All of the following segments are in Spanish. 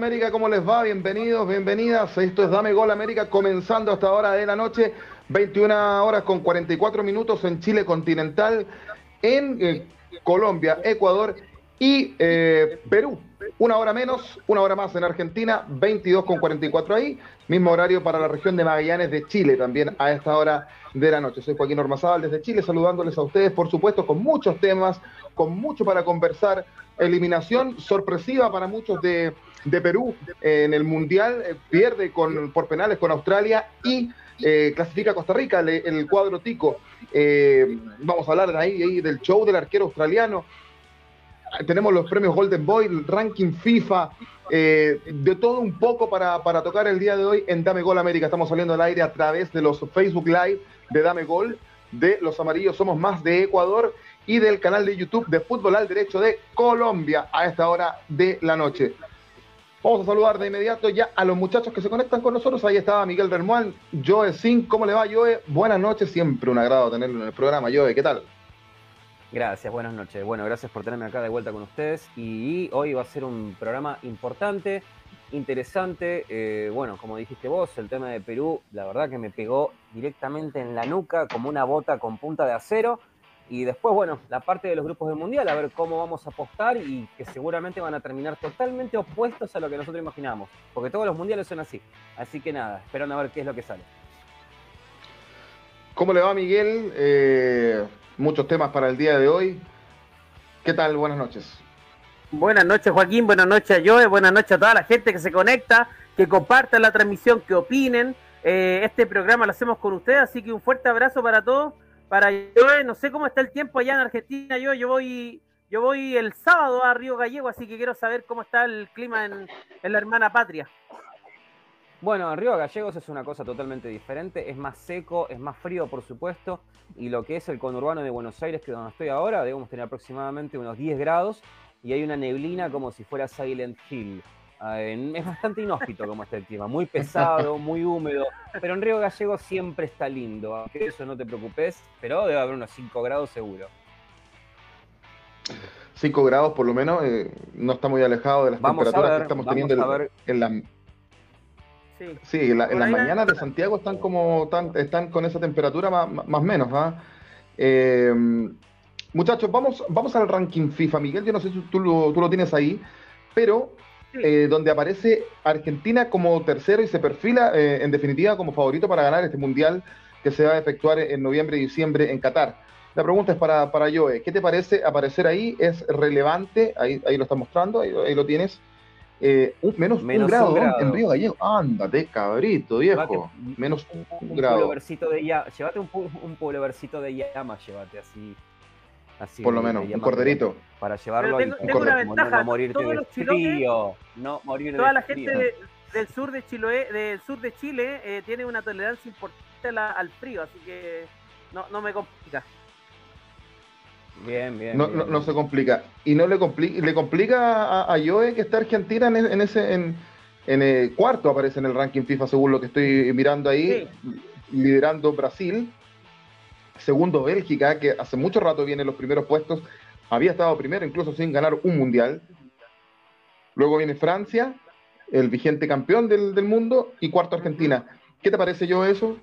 América? ¿Cómo les va? Bienvenidos, bienvenidas. Esto es Dame Gol América comenzando hasta ahora de la noche, 21 horas con 44 minutos en Chile continental, en eh, Colombia, Ecuador y eh, Perú. Una hora menos, una hora más en Argentina, 22 con 44 ahí. Mismo horario para la región de Magallanes de Chile también a esta hora de la noche. Soy Joaquín Ormazábal desde Chile, saludándoles a ustedes, por supuesto, con muchos temas, con mucho para conversar. Eliminación sorpresiva para muchos de, Perú en el Mundial, eh, pierde con, por penales con Australia y eh, clasifica Costa Rica, el cuadro tico. Eh, vamos a hablar ahí, ahí del show del arquero australiano tenemos los premios Golden Boy, el ranking FIFA, eh, de todo un poco para, para, tocar el día de hoy en Dame Gol América. Estamos saliendo al aire a través de los Facebook Live de Dame Gol, de Los Amarillos Somos Más de Ecuador y del canal de YouTube de Fútbol al Derecho de Colombia a esta hora de la noche. Vamos a saludar de inmediato ya a los muchachos que se conectan con nosotros. Ahí estaba Miguel Bermuán, Joe Sin. ¿Cómo le va, Joe? Buenas noches, siempre un agrado tenerlo en el programa. Joe, ¿qué tal? Gracias, buenas noches. Bueno, gracias por tenerme acá de vuelta con ustedes. Y hoy va a ser un programa importante, interesante. Eh, bueno, como dijiste vos, el tema de Perú, la verdad que me pegó directamente en la nuca como una bota con punta de acero. Y después, bueno, la parte de los grupos del Mundial, a ver cómo vamos a apostar y que seguramente van a terminar totalmente opuestos a lo que nosotros imaginamos. Porque todos los mundiales son así. Así que nada, esperando a ver qué es lo que sale. ¿Cómo le va, Miguel? Eh, muchos temas para el día de hoy. ¿Qué tal? Buenas noches. Buenas noches, Joaquín. Buenas noches a Joe. Buenas noches a toda la gente que se conecta, que comparta la transmisión, que opinen. Eh, este programa lo hacemos con ustedes, así que un fuerte abrazo para todos. Para Joe, no sé cómo está el tiempo allá en Argentina. Yo, yo voy, yo voy el sábado a Río Gallego, así que quiero saber cómo está el clima en, en la hermana patria. Bueno, Río Gallegos es una cosa totalmente diferente, es más seco, es más frío por supuesto, y lo que es el conurbano de Buenos Aires, que donde estoy ahora, debemos tener aproximadamente unos 10 grados, y hay una neblina como si fuera Silent Hill. Ah, es bastante inhóspito como está el clima, muy pesado, muy húmedo, pero en Río Gallegos siempre está lindo, aunque eso no te preocupes, pero debe haber unos 5 grados seguro. 5 grados por lo menos, eh, no está muy alejado de las temperaturas que estamos teniendo en la Sí, en la, las mañanas de Santiago están como están con esa temperatura más o menos. ¿ah? Eh, muchachos, vamos, vamos al ranking FIFA, Miguel. Yo no sé si tú lo, tú lo tienes ahí, pero eh, donde aparece Argentina como tercero y se perfila eh, en definitiva como favorito para ganar este mundial que se va a efectuar en noviembre y diciembre en Qatar. La pregunta es para, para Joe, ¿qué te parece aparecer ahí? ¿Es relevante? Ahí, ahí lo está mostrando, ahí, ahí lo tienes. Eh, un, menos, un, grado en Río Gallego. Ándate, cabrito, viejo. menos un, un grado. De llévate un, un de llama, llévate así. Así Por lo menos, un corderito. Para llevarlo tengo, tengo una ventaja. No, morirte de frío. No morir Toda la gente del sur de Chile, del sur de Chile eh, tiene una tolerancia importante al frío, así que no, no me complica. Bien, bien. No, no, se complica. Y no le, complica, le complica a, Joe que está Argentina en, ese en, el cuarto aparece en el ranking FIFA según lo que estoy mirando ahí, liderando Brasil. Segundo Bélgica, que hace mucho rato viene en los primeros puestos, había estado primero incluso sin ganar un mundial. Luego viene Francia, el vigente campeón del, del mundo, y cuarto Argentina. ¿Qué te parece yo eso?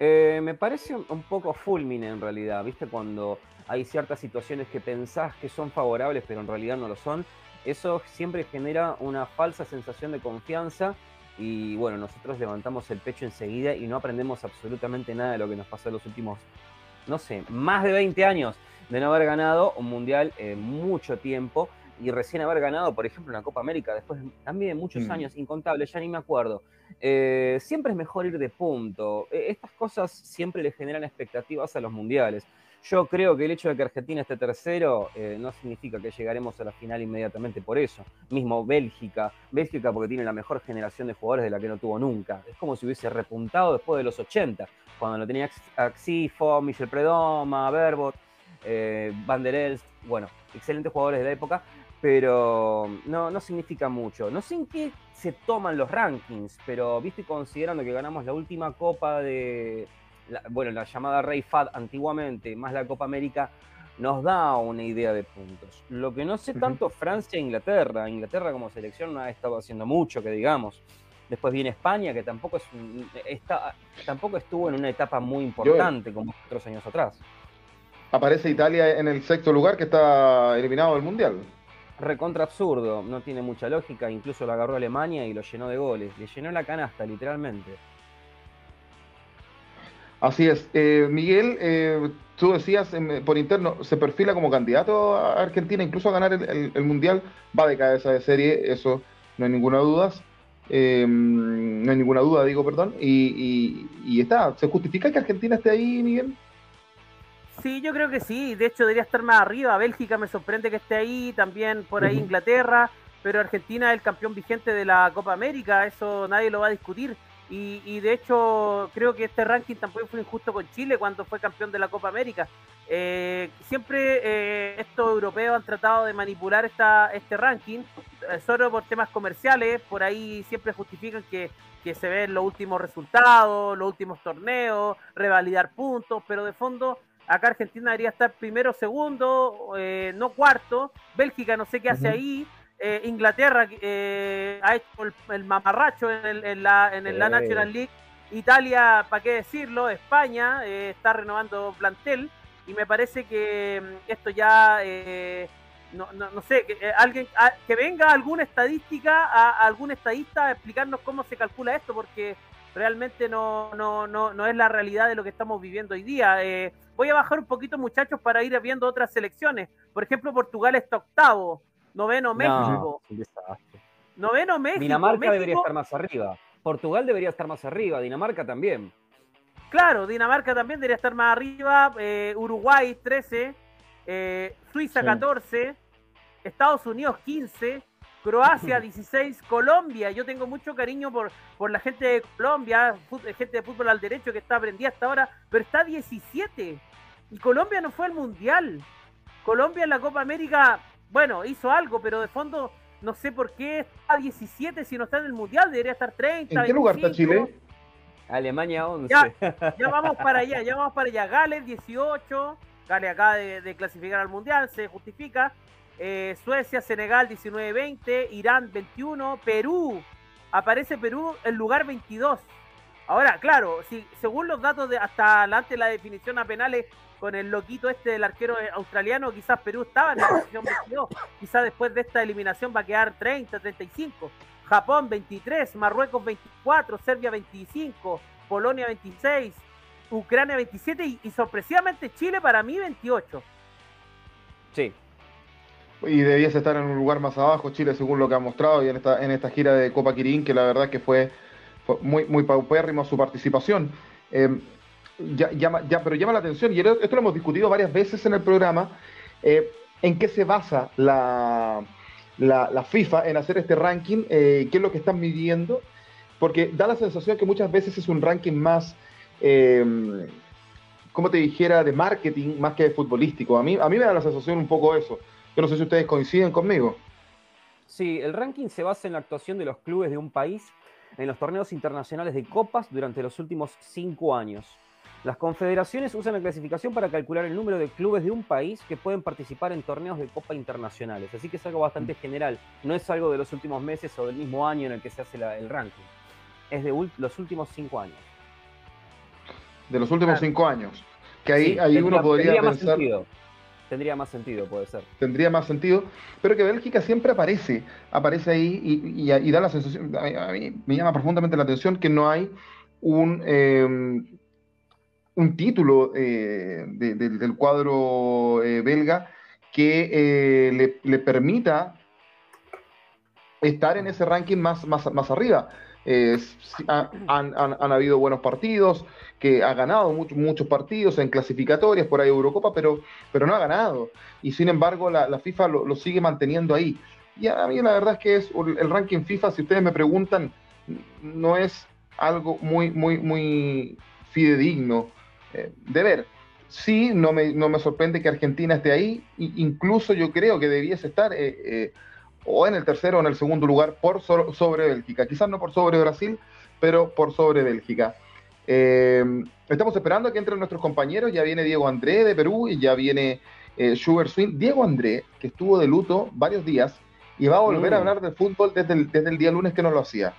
Eh, me parece un poco fulmine en realidad, ¿viste? Cuando hay ciertas situaciones que pensás que son favorables, pero en realidad no lo son. Eso siempre genera una falsa sensación de confianza y bueno, nosotros levantamos el pecho enseguida y no aprendemos absolutamente nada de lo que nos pasó en los últimos, no sé, más de 20 años de no haber ganado un mundial en mucho tiempo y recién haber ganado, por ejemplo, una Copa América, después también de muchos mm. años, incontables, ya ni me acuerdo. Eh, siempre es mejor ir de punto. E, estas cosas siempre le generan expectativas a los mundiales. Yo creo que el hecho de que Argentina esté tercero eh, no significa que llegaremos a la final inmediatamente por eso. Mismo Bélgica. Bélgica porque tiene la mejor generación de jugadores de la que no tuvo nunca. Es como si hubiese repuntado después de los 80, cuando lo tenía Axifo, Michel Predoma, Berbot, eh, Van der Elst. Bueno, excelentes jugadores de la época pero no, no significa mucho. No sé en qué se toman los rankings, pero viste, considerando que ganamos la última copa de, bueno, la llamada Rey FAD antiguamente, más la Copa América, nos da una idea de puntos. Lo que no sé tanto Francia e Inglaterra. Inglaterra como selección no ha estado haciendo mucho, que digamos. Después viene España, que tampoco, es, está, tampoco estuvo en una etapa muy importante como otros años atrás. Aparece Italia en el sexto lugar, que está eliminado del Mundial. Recontra absurdo, no tiene mucha lógica. Incluso lo agarró Alemania y lo llenó de goles. Le llenó la canasta, literalmente. Así es. Eh, Miguel, eh, tú decías por interno, se perfila como candidato a Argentina, incluso a ganar el, Mundial. Va de cabeza de serie, eso no hay ninguna duda. Eh, no hay ninguna duda, digo, perdón. Y, está, ¿se justifica que Argentina esté ahí, Miguel? Sí, yo creo que sí. De hecho, debería estar más arriba. Bélgica me sorprende que esté ahí, también por ahí Inglaterra. Pero Argentina es el campeón vigente de la Copa América, eso nadie lo va a discutir. Y, de hecho, creo que este ranking tampoco fue injusto con Chile cuando fue campeón de la Copa América. Eh, siempre eh, estos europeos han tratado de manipular esta, este ranking, eh, solo por temas comerciales, por ahí siempre justifican que, que se ven los últimos resultados, los últimos torneos, revalidar puntos, pero de fondo acá Argentina debería estar primero, segundo, no cuarto, Bélgica no sé qué hace ahí, eh, Inglaterra eh, ha hecho el, mamarracho en, la, en la National League. Italia, ¿para qué decirlo? España eh, está renovando plantel y me parece que mm, esto ya, no, no, sé, que, alguien que venga alguna estadística, a, algún estadista a explicarnos cómo se calcula esto, porque realmente no, no, no, no es la realidad de lo que estamos viviendo hoy día. voy a bajar un poquito, muchachos, para ir viendo otras selecciones. Por ejemplo, Portugal está octavo. Noveno México. Noveno México. Dinamarca debería estar más arriba. Portugal debería estar más arriba. Dinamarca también. Claro, Dinamarca también debería estar más arriba. Eh, Uruguay 13. Eh, Suiza 14. Estados Unidos 15. Croacia 16, Colombia, yo tengo mucho cariño por, por la gente de Colombia, gente de fútbol al derecho que está aprendida hasta ahora, pero está 17. Y Colombia no fue al Mundial. Colombia en la Copa América bueno, hizo algo, pero de fondo no sé por qué está 17 si no está en el Mundial, debería estar 30. ¿En qué lugar está Chile? Alemania 11. Ya, vamos para allá, ya vamos para allá. Gales 18, Gales acaba de, clasificar al Mundial, se justifica. Eh, Suecia, Senegal 19-20, Irán 21, Perú, aparece Perú en lugar 22. Ahora, claro, si, según los datos de hasta antes de la definición a penales con el loquito este del arquero australiano, quizás Perú estaba en la posición 22. Quizás después de esta eliminación va a quedar 30, 35. Japón 23, Marruecos 24, Serbia 25, Polonia 26, Ucrania 27 y, sorpresivamente Chile para mí 28. Sí. Y debiese estar en un lugar más abajo Chile según lo que ha mostrado y en esta, en esta gira de Copa Quirín, que la verdad que fue, muy, muy paupérrimo su participación. Eh, ya, llama, ya, pero llama la atención, y esto lo hemos discutido varias veces en el programa, eh, en qué se basa la, la, FIFA en hacer este ranking, eh, qué es lo que están midiendo, porque da la sensación que muchas veces es un ranking más, eh, como te dijera, de marketing más que de futbolístico. A mí, a mí me da la sensación un poco eso. Yo no sé si ustedes coinciden conmigo. Sí, el ranking se basa en la actuación de los clubes de un país en los torneos internacionales de copas durante los últimos cinco años. Las confederaciones usan la clasificación para calcular el número de clubes de un país que pueden participar en torneos de copa internacionales, así que es algo bastante mm. general, no es algo de los últimos meses o del mismo año en el que se hace el ranking, es de los últimos cinco años. De los últimos cinco años, que ahí, ahí uno podría pensar... Tendría más sentido, puede ser. Tendría más sentido, pero que Bélgica siempre aparece, aparece ahí y, da la sensación, a mí, me llama profundamente la atención que no hay un, eh, un título eh, del cuadro eh, belga que eh, le, permita estar en ese ranking más, más, más arriba. han, habido buenos partidos, que ha ganado muchos partidos en clasificatorias, por ahí Eurocopa, pero, pero no ha ganado. Y sin embargo, la, FIFA lo, lo, sigue manteniendo ahí. Y a mí la verdad es que es el ranking FIFA, si ustedes me preguntan, no es algo muy, muy, muy fidedigno eh, de ver. Sí, no me, no me, sorprende que Argentina esté ahí, incluso yo creo que debiese estar eh, eh, o en el tercero o en el segundo lugar por sobre Bélgica, quizás no por sobre Brasil, pero por sobre Bélgica. Estamos esperando que entren nuestros compañeros. Ya viene Diego André de Perú y ya viene Sugar Swing. Diego André, que estuvo de luto varios días y va a volver a mm. hablar de fútbol desde el, desde el día lunes que no lo hacía.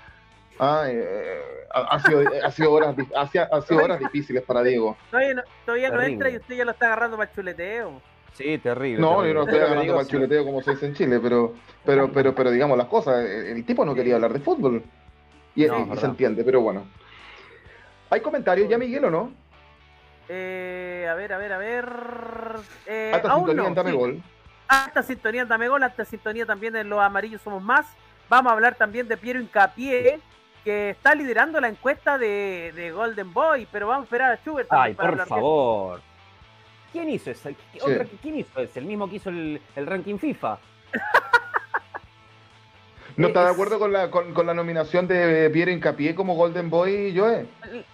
Ah, eh, ha, sido, ha, sido, horas, ha, sido horas difíciles para Diego. Todavía no, todavía no entra y usted ya lo está agarrando para el chuleteo. Sí, terrible. No, yo no estoy agarrando para el chuleteo como se dice en Chile, pero, pero, pero, pero digamos las cosas, el tipo no quería hablar de fútbol. Y, se entiende, pero bueno. ¿Hay comentarios ya, Miguel, o no? Eh, a ver, a ver, a ver. Eh, Hasta sintonía en Dame Gol. Hasta sintonía en Dame Gol, hasta sintonía también en Los Amarillos Somos Más. Vamos a hablar también de Piero Incapié, que está liderando la encuesta de, Golden Boy, pero vamos a esperar a Schubert. Ay, por favor. ¿Quién hizo eso? ¿Quién hizo ese? ¿El mismo que hizo el, el ranking FIFA? ¿No está de acuerdo con la, con, la nominación de Piero Incapié como Golden Boy, Joe?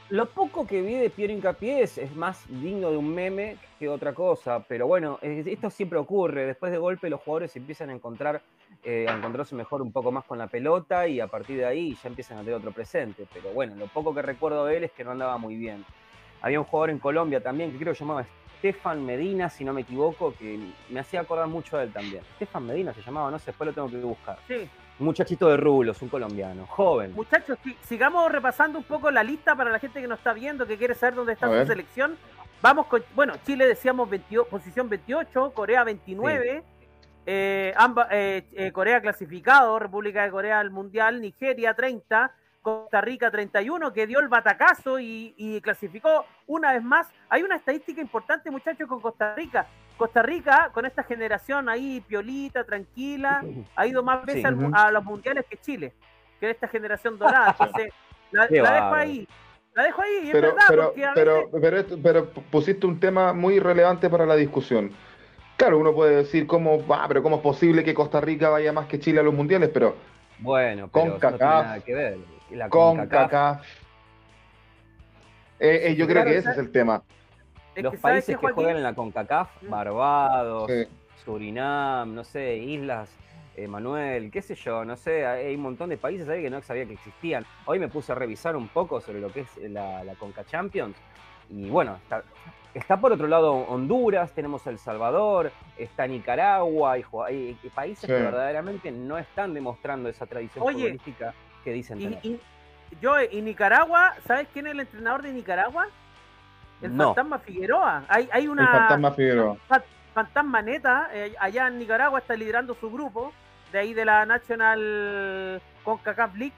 Lo poco que vi de Piero Incapié es, más digno de un meme que otra cosa, pero bueno, esto siempre ocurre. Después de golpe los jugadores empiezan a encontrar, eh, a encontrarse mejor un poco más con la pelota y a partir de ahí ya empiezan a tener otro presente. Pero bueno, lo poco que recuerdo de él es que no andaba muy bien. Había un jugador en Colombia también que creo que llamaba Stefan Medina, si no me equivoco, que me hacía acordar mucho de él también. Stefan Medina se llamaba, no sé, después lo tengo que buscar. Sí, un muchachito de rulos, un colombiano, joven. Muchachos, sigamos repasando un poco la lista para la gente que nos está viendo, que quiere saber dónde está su selección. Vamos con, bueno, Chile decíamos posición 28, Corea 29, eh, eh, eh, Corea clasificado, República de Corea al Mundial, Nigeria 30, Costa Rica 31, que dio el batacazo y, y, clasificó una vez más. Hay una estadística importante, muchachos, con Costa Rica. Costa Rica, con esta generación ahí, piolita, tranquila, ha ido más veces a los mundiales que Chile, que esta generación dorada. Entonces, la, dejo ahí. La dejo ahí, y pero, es verdad, pero, porque pero, pero, pusiste un tema muy relevante para la discusión. Claro, uno puede decir cómo, ah, pero cómo es posible que Costa Rica vaya más que Chile a los mundiales, pero bueno, con nada que ver. con CACAF. Eh, eh, yo creo que ese es el tema los países que, juegan en la CONCACAF, Barbados, Surinam, no sé, Islas Manuel, qué sé yo, no sé, hay un montón de países ahí que no sabía que existían. Hoy me puse a revisar un poco sobre lo que es la, la Conca Champions y bueno, está, por otro lado Honduras, tenemos El Salvador, está Nicaragua, hay, países que verdaderamente no están demostrando esa tradición futbolística que dicen tener. yo, y Nicaragua, ¿sabes quién es el entrenador de Nicaragua? El fantasma Figueroa. Hay, hay una. El fantasma Figueroa. Fantasma neta, eh, allá en Nicaragua está liderando su grupo, de ahí de la National CONCACAF League.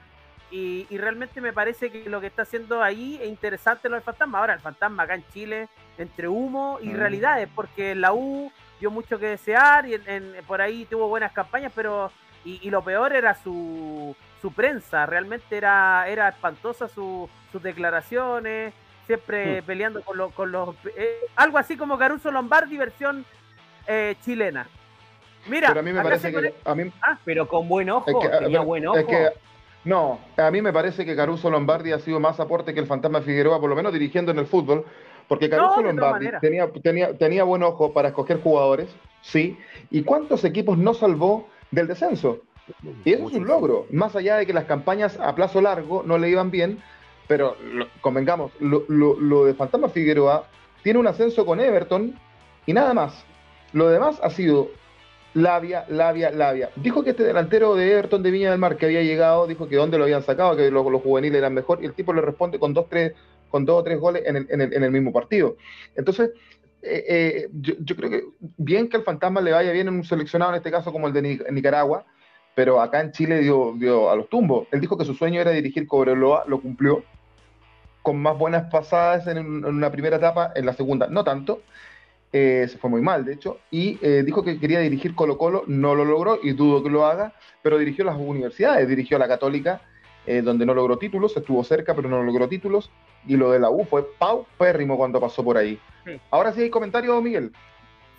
Y, y, realmente me parece que lo que está haciendo ahí es interesante lo del fantasma. Ahora, el fantasma acá en Chile, entre humo y mm. realidades, porque la U dio mucho que desear y por ahí tuvo buenas campañas, pero. Y, lo peor era su, su prensa, realmente era, era espantosa su, sus declaraciones siempre hmm. peleando con, los con los... Eh, algo así como Caruso Lombardi versión eh, chilena. Mira, pero a mí me parece que... A mí, ah, pero con buen ojo, tenía buen ojo. no, a mí me parece que Caruso Lombardi ha sido más aporte que el Fantasma Figueroa, por lo menos dirigiendo en el fútbol, porque Caruso Lombardi tenía, tenía, tenía buen ojo para escoger jugadores, sí, y cuántos equipos no salvó del descenso. Y eso es un logro, más allá de que las campañas a plazo largo no le iban bien, pero convengamos, lo, de Fantasma Figueroa tiene un ascenso con Everton y nada más. Lo demás ha sido labia, labia, labia. Dijo que este delantero de Everton de Viña del Mar que había llegado, dijo que dónde lo habían sacado, que los, juveniles eran mejor, y el tipo le responde con dos, tres, con dos o tres goles en el, en el, mismo partido. Entonces, eh, eh, yo, creo que bien que el fantasma le vaya bien en un seleccionado, en este caso como el de Nicaragua, pero acá en Chile dio, dio a los tumbos. Él dijo que su sueño era dirigir Cobreloa, lo cumplió, con más buenas pasadas en, una primera etapa, en la segunda no tanto, eh, se fue muy mal de hecho, y eh, dijo que quería dirigir Colo Colo, no lo logró y dudo que lo haga, pero dirigió las universidades, dirigió a la Católica, eh, donde no logró títulos, estuvo cerca pero no logró títulos, y lo de la U fue paupérrimo cuando pasó por ahí. Ahora sí hay comentarios, Miguel.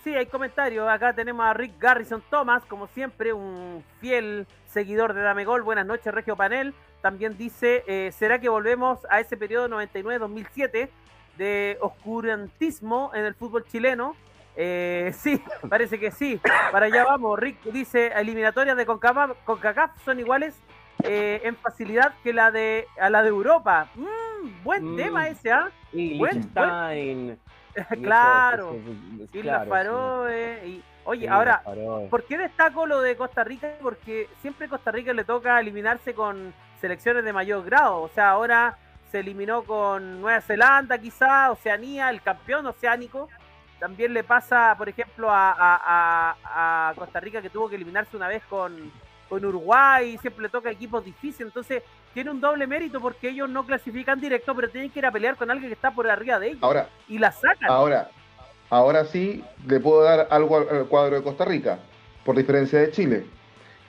Sí, hay comentarios. Acá tenemos a Rick Garrison Thomas, como siempre, un fiel seguidor de Dame Gol. Buenas noches, Regio Panel también dice, eh, ¿será que volvemos a ese periodo 99-2007 de oscurantismo en el fútbol chileno? Eh, sí, parece que sí. Para allá vamos. Rick dice, eliminatorias de CONCACAF, son iguales eh, en facilidad que la de, a la de Europa. Mm, buen Mm. tema ese, ¿ah? Buen- y claro. eso, eso, eso, Islas claro, Faroe. Y, sí. oye, ahora. ¿por qué destaco lo de Costa Rica? Porque siempre Costa Rica le toca eliminarse con selecciones de mayor grado. O sea, ahora se eliminó con Nueva Zelanda, quizá, Oceanía, el campeón oceánico. También le pasa, por ejemplo, a, a- a- a Costa Rica que tuvo que eliminarse una vez con, con Uruguay. Siempre le toca equipos difíciles. Entonces, tiene un doble mérito porque ellos no clasifican directo, pero tienen que ir a pelear con alguien que está por arriba de ellos. Ahora, Y la sacan. ahora, ahora sí le puedo dar algo al, cuadro de Costa Rica, por diferencia de Chile,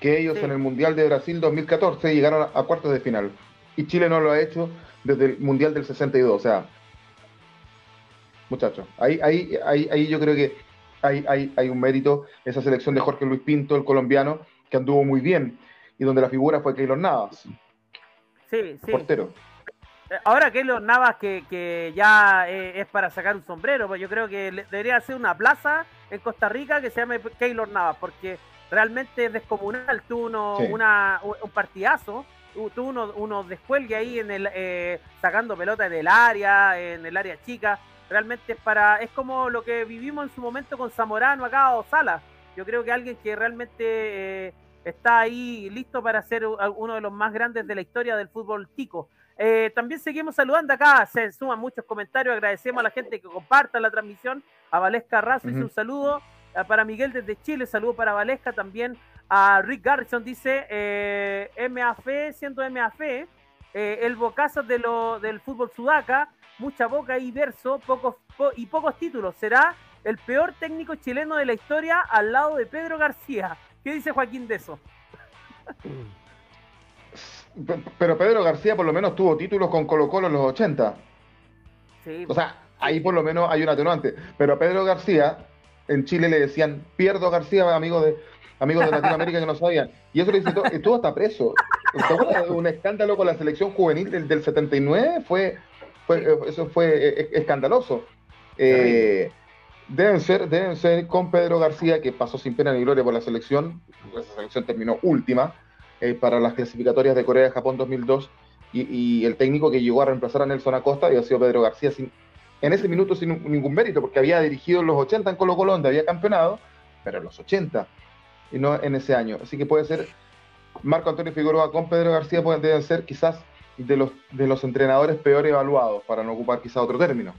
que ellos Sí. en el Mundial de Brasil 2014 llegaron a, a cuartos de final. Y Chile no lo ha hecho desde el Mundial del 62. O sea, muchachos, ahí, ahí, ahí, ahí yo creo que hay, hay, hay un mérito esa selección de Jorge Luis Pinto, el colombiano, que anduvo muy bien y donde la figura fue Keylor Navas, Sí, sí. portero. Eh, Ahora Keylor Navas que, que ya eh, es para sacar un sombrero, pues yo creo que debería ser una plaza en Costa Rica que se llame Keylor Navas, porque realmente es descomunal, tuvo uno, Sí. una, un partidazo, tu- tuvo unos, unos descuelgues ahí en el eh, sacando pelota en el área, en el área chica, realmente es para, es como lo que vivimos en su momento con Zamorano acá o Sala. Yo creo que alguien que realmente eh, está ahí listo para ser uno de los más grandes de la historia del fútbol tico. Eh, también seguimos saludando acá, se suman muchos comentarios, agradecemos a la gente que comparta la transmisión, a Valesca Razo dice Ujú. un saludo, eh, para Miguel desde Chile, saludo para Valesca, también a Rick Garrison dice, eh, MAF, siendo MAF, eh, el bocazo de lo, del fútbol sudaca, mucha boca y verso, pocos po- y pocos títulos, será el peor técnico chileno de la historia al lado de Pedro García. ¿Qué dice Joaquín de eso? Pero Pedro García por lo menos tuvo títulos con Colo Colo en los 80. Sí, O sea, ahí por lo menos hay un atenuante. Pero a Pedro García, en Chile le decían Pierdo García, amigo de, amigos de Latinoamérica que no sabían. Y eso le todo, estuvo hasta preso. ¿Te acuerdas de Un escándalo con la selección juvenil del, del 79 fue, fue eh, eso fue eh, escandaloso. Eh, deben ser, deben ser con Pedro García, que pasó sin pena ni gloria por la selección. Esa selección terminó última eh, para las clasificatorias de Corea de Japón 2002. Y, el técnico que llegó a reemplazar a Nelson Acosta había sido Pedro García sin, en ese minuto sin ningún mérito, porque había dirigido en los 80 en Colo Colo, donde había campeonado, pero en los 80 y no en ese año. Así que puede ser Marco Antonio Figueroa con Pedro García pueden, deben ser quizás de los, de los entrenadores peor evaluados, para no ocupar quizás otro término.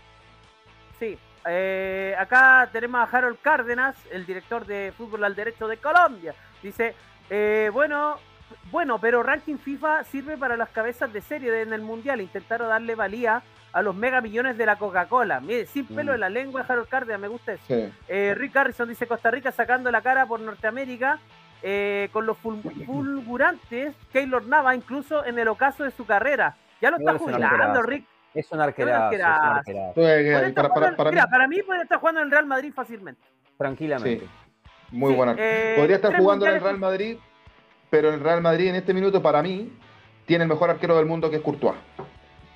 Sí, eh, acá tenemos a Harold Cárdenas, el director de Fútbol al Derecho de Colombia. Dice, eh, bueno, bueno, pero ranking FIFA sirve para las cabezas de serie en el Mundial. Intentaron darle valía a los mega millones de la Coca-Cola. Mire, sin pelo Mm. en la lengua, Harold Cárdenas, me gusta eso. Sí. Eh, Rick Harrison dice Costa Rica sacando la cara por Norteamérica eh, con los ful- fulgurantes Keylor Nava, incluso en el ocaso de su carrera. Ya lo está jubilando. Rick. Es un arquerazo, es un para, para- jugando- para mí, mira, para mí puede estar jugando en el Real Madrid fácilmente. Tranquilamente. Sí. muy Sí, buena. eh, Podría estar jugando en el Real Madrid, pero el Real Madrid en este minuto, para mí, tiene el mejor arquero del mundo que es Courtois.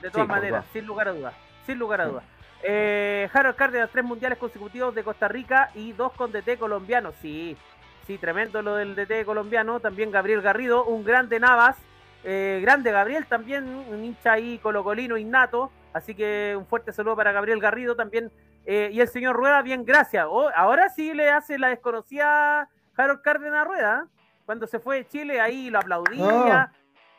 De todas Sí, maneras, Courtois. sin lugar a dudas. Sin lugar a dudas. Eh, Harold Cárdenas, tres mundiales consecutivos de Costa Rica y dos con DT colombiano. Sí, sí, tremendo lo del DT colombiano. También Gabriel Garrido, un grande Navas. Eh, grande Gabriel también, un hincha ahí colocolino innato. Así que un fuerte saludo para Gabriel Garrido también. Eh, y el señor Rueda, bien, gracias. Oh, ahora sí le hace la desconocida Harold Cárdenas Rueda. Cuando se fue de Chile, ahí lo aplaudía. Ah.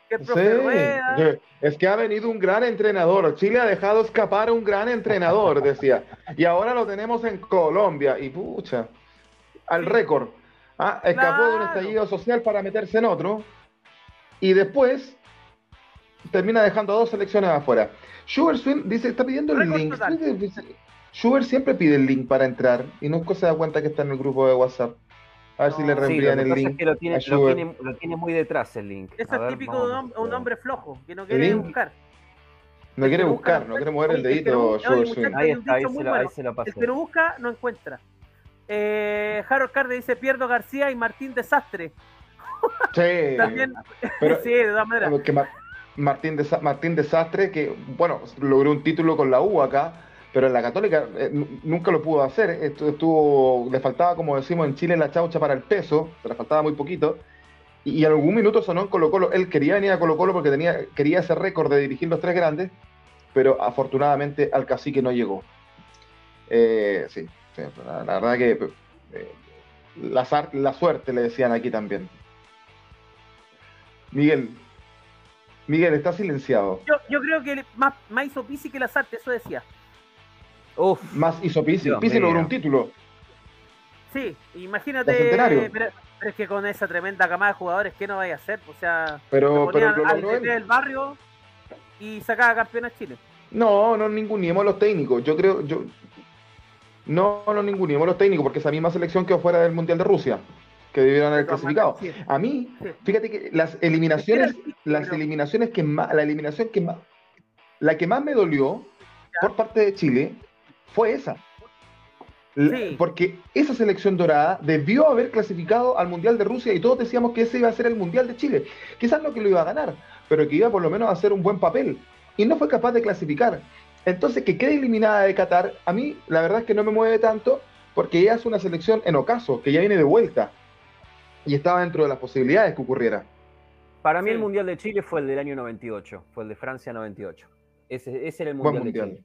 Sí, es que ha venido un gran entrenador. Chile ha dejado escapar un gran entrenador, decía. Y ahora lo tenemos en Colombia. Y pucha, al récord. Ah, escapó de un estallido social para meterse en otro. Y después termina dejando a dos selecciones afuera. Schubert Swin dice, está pidiendo el link. Schubert siempre pide el link para entrar y nunca se da cuenta que está en el grupo de WhatsApp. A ver si le Sí, reenvían lo que el link. es que lo tiene, a lo Schubert. tiene, lo tiene muy detrás el link. Eso es ver, típico de un, hombre flojo, que no quiere link? buscar. No quiere busca buscar, no quiere mover el dedito, Schubert. Ahí está, se, lo, ahí se lo pasé. El que no busca, no encuentra. Eh, Harold Carde dice Pierdo García y Martín Desastre. Sí, También, pero- sí, de todas maneras. que Ma- Martín, Desa- Martín Desastre, que bueno, logró un título con la U acá, pero en la Católica eh, nu- nunca lo pudo hacer. Esto estuvo, le faltaba, como decimos en Chile, la chaucha para el peso, se le faltaba muy poquito. Y, y en algún minuto sonó en Colo Colo. Él quería venir a Colo Colo porque tenía, quería ese récord de dirigir los tres grandes. pero afortunadamente al cacique no llegó. Eh, sí, la, verdad que eh, la, la, suerte le decían aquí también. Miguel, Miguel, está silenciado. Yo, yo creo que más, más hizo Pisi que Lazarte, eso decía. Uf, más hizo Pisi. Pisi logró un título. Sí, imagínate. Pero, es que con esa tremenda camada de jugadores, ¿qué no vaya a hacer? O sea, pero, pero al del barrio y sacaba campeón a Chile. No, no ningunimos los técnicos. Yo creo, yo no, no ningunimos los técnicos, porque esa misma selección quedó fuera del Mundial de Rusia, que debieron haber clasificado. A mí, fíjate que las eliminaciones, las eliminaciones que más, la eliminación que más, la que más me dolió por parte de Chile fue esa. Porque esa selección dorada debió haber clasificado al Mundial de Rusia y todos decíamos que ese iba a ser el Mundial de Chile. Quizás no que lo iba a ganar, pero que iba por lo menos a hacer un buen papel. Y no fue capaz de clasificar. Entonces, que quede eliminada de Qatar, a mí la verdad es que no me mueve tanto, porque ella es una selección en ocaso, que ya viene de vuelta. Y estaba dentro de las posibilidades que ocurriera. Para mí el Mundial de Chile fue el del año 98, fue el de Francia 98. Ese, ese era el Mundial, de Chile.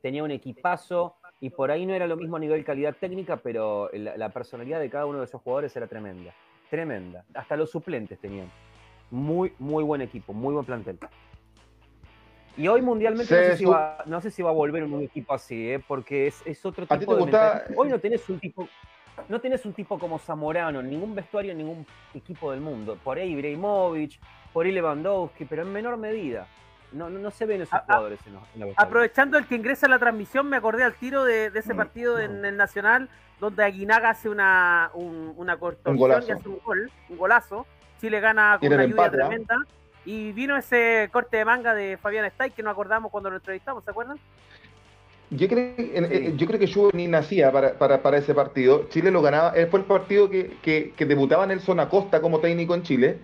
Tenía un equipazo, y por ahí no era lo mismo a nivel calidad técnica, pero la, personalidad de cada uno de esos jugadores era tremenda. Tremenda. Hasta los suplentes tenían. Muy, muy buen equipo, muy buen plantel. Y hoy mundialmente no, sé si va, no, sé si va, a volver un equipo así, ¿eh? porque es, es otro tipo de Hoy no tenés un tipo, no tenés un tipo como Zamorano, en ningún vestuario, en ningún equipo del mundo. Por ahí Ibrahimovic, por ahí Lewandowski, pero en menor medida. No, no, se ven esos jugadores en, Aprovechando el que ingresa a la transmisión, me acordé al tiro de, ese mm, partido en el Nacional, donde Aguinaga hace una, un, una cortorsión y hace un gol, un golazo. Chile gana con una lluvia ¿ah? tremenda. Y vino ese corte de manga de Fabián Stay que nos acordamos cuando lo entrevistamos, ¿se acuerdan? Yo creo, eh, yo creo que Schubert ni nacía para, para, para, ese partido. Chile lo ganaba, fue el partido que, que, que debutaba Nelson Acosta como técnico en Chile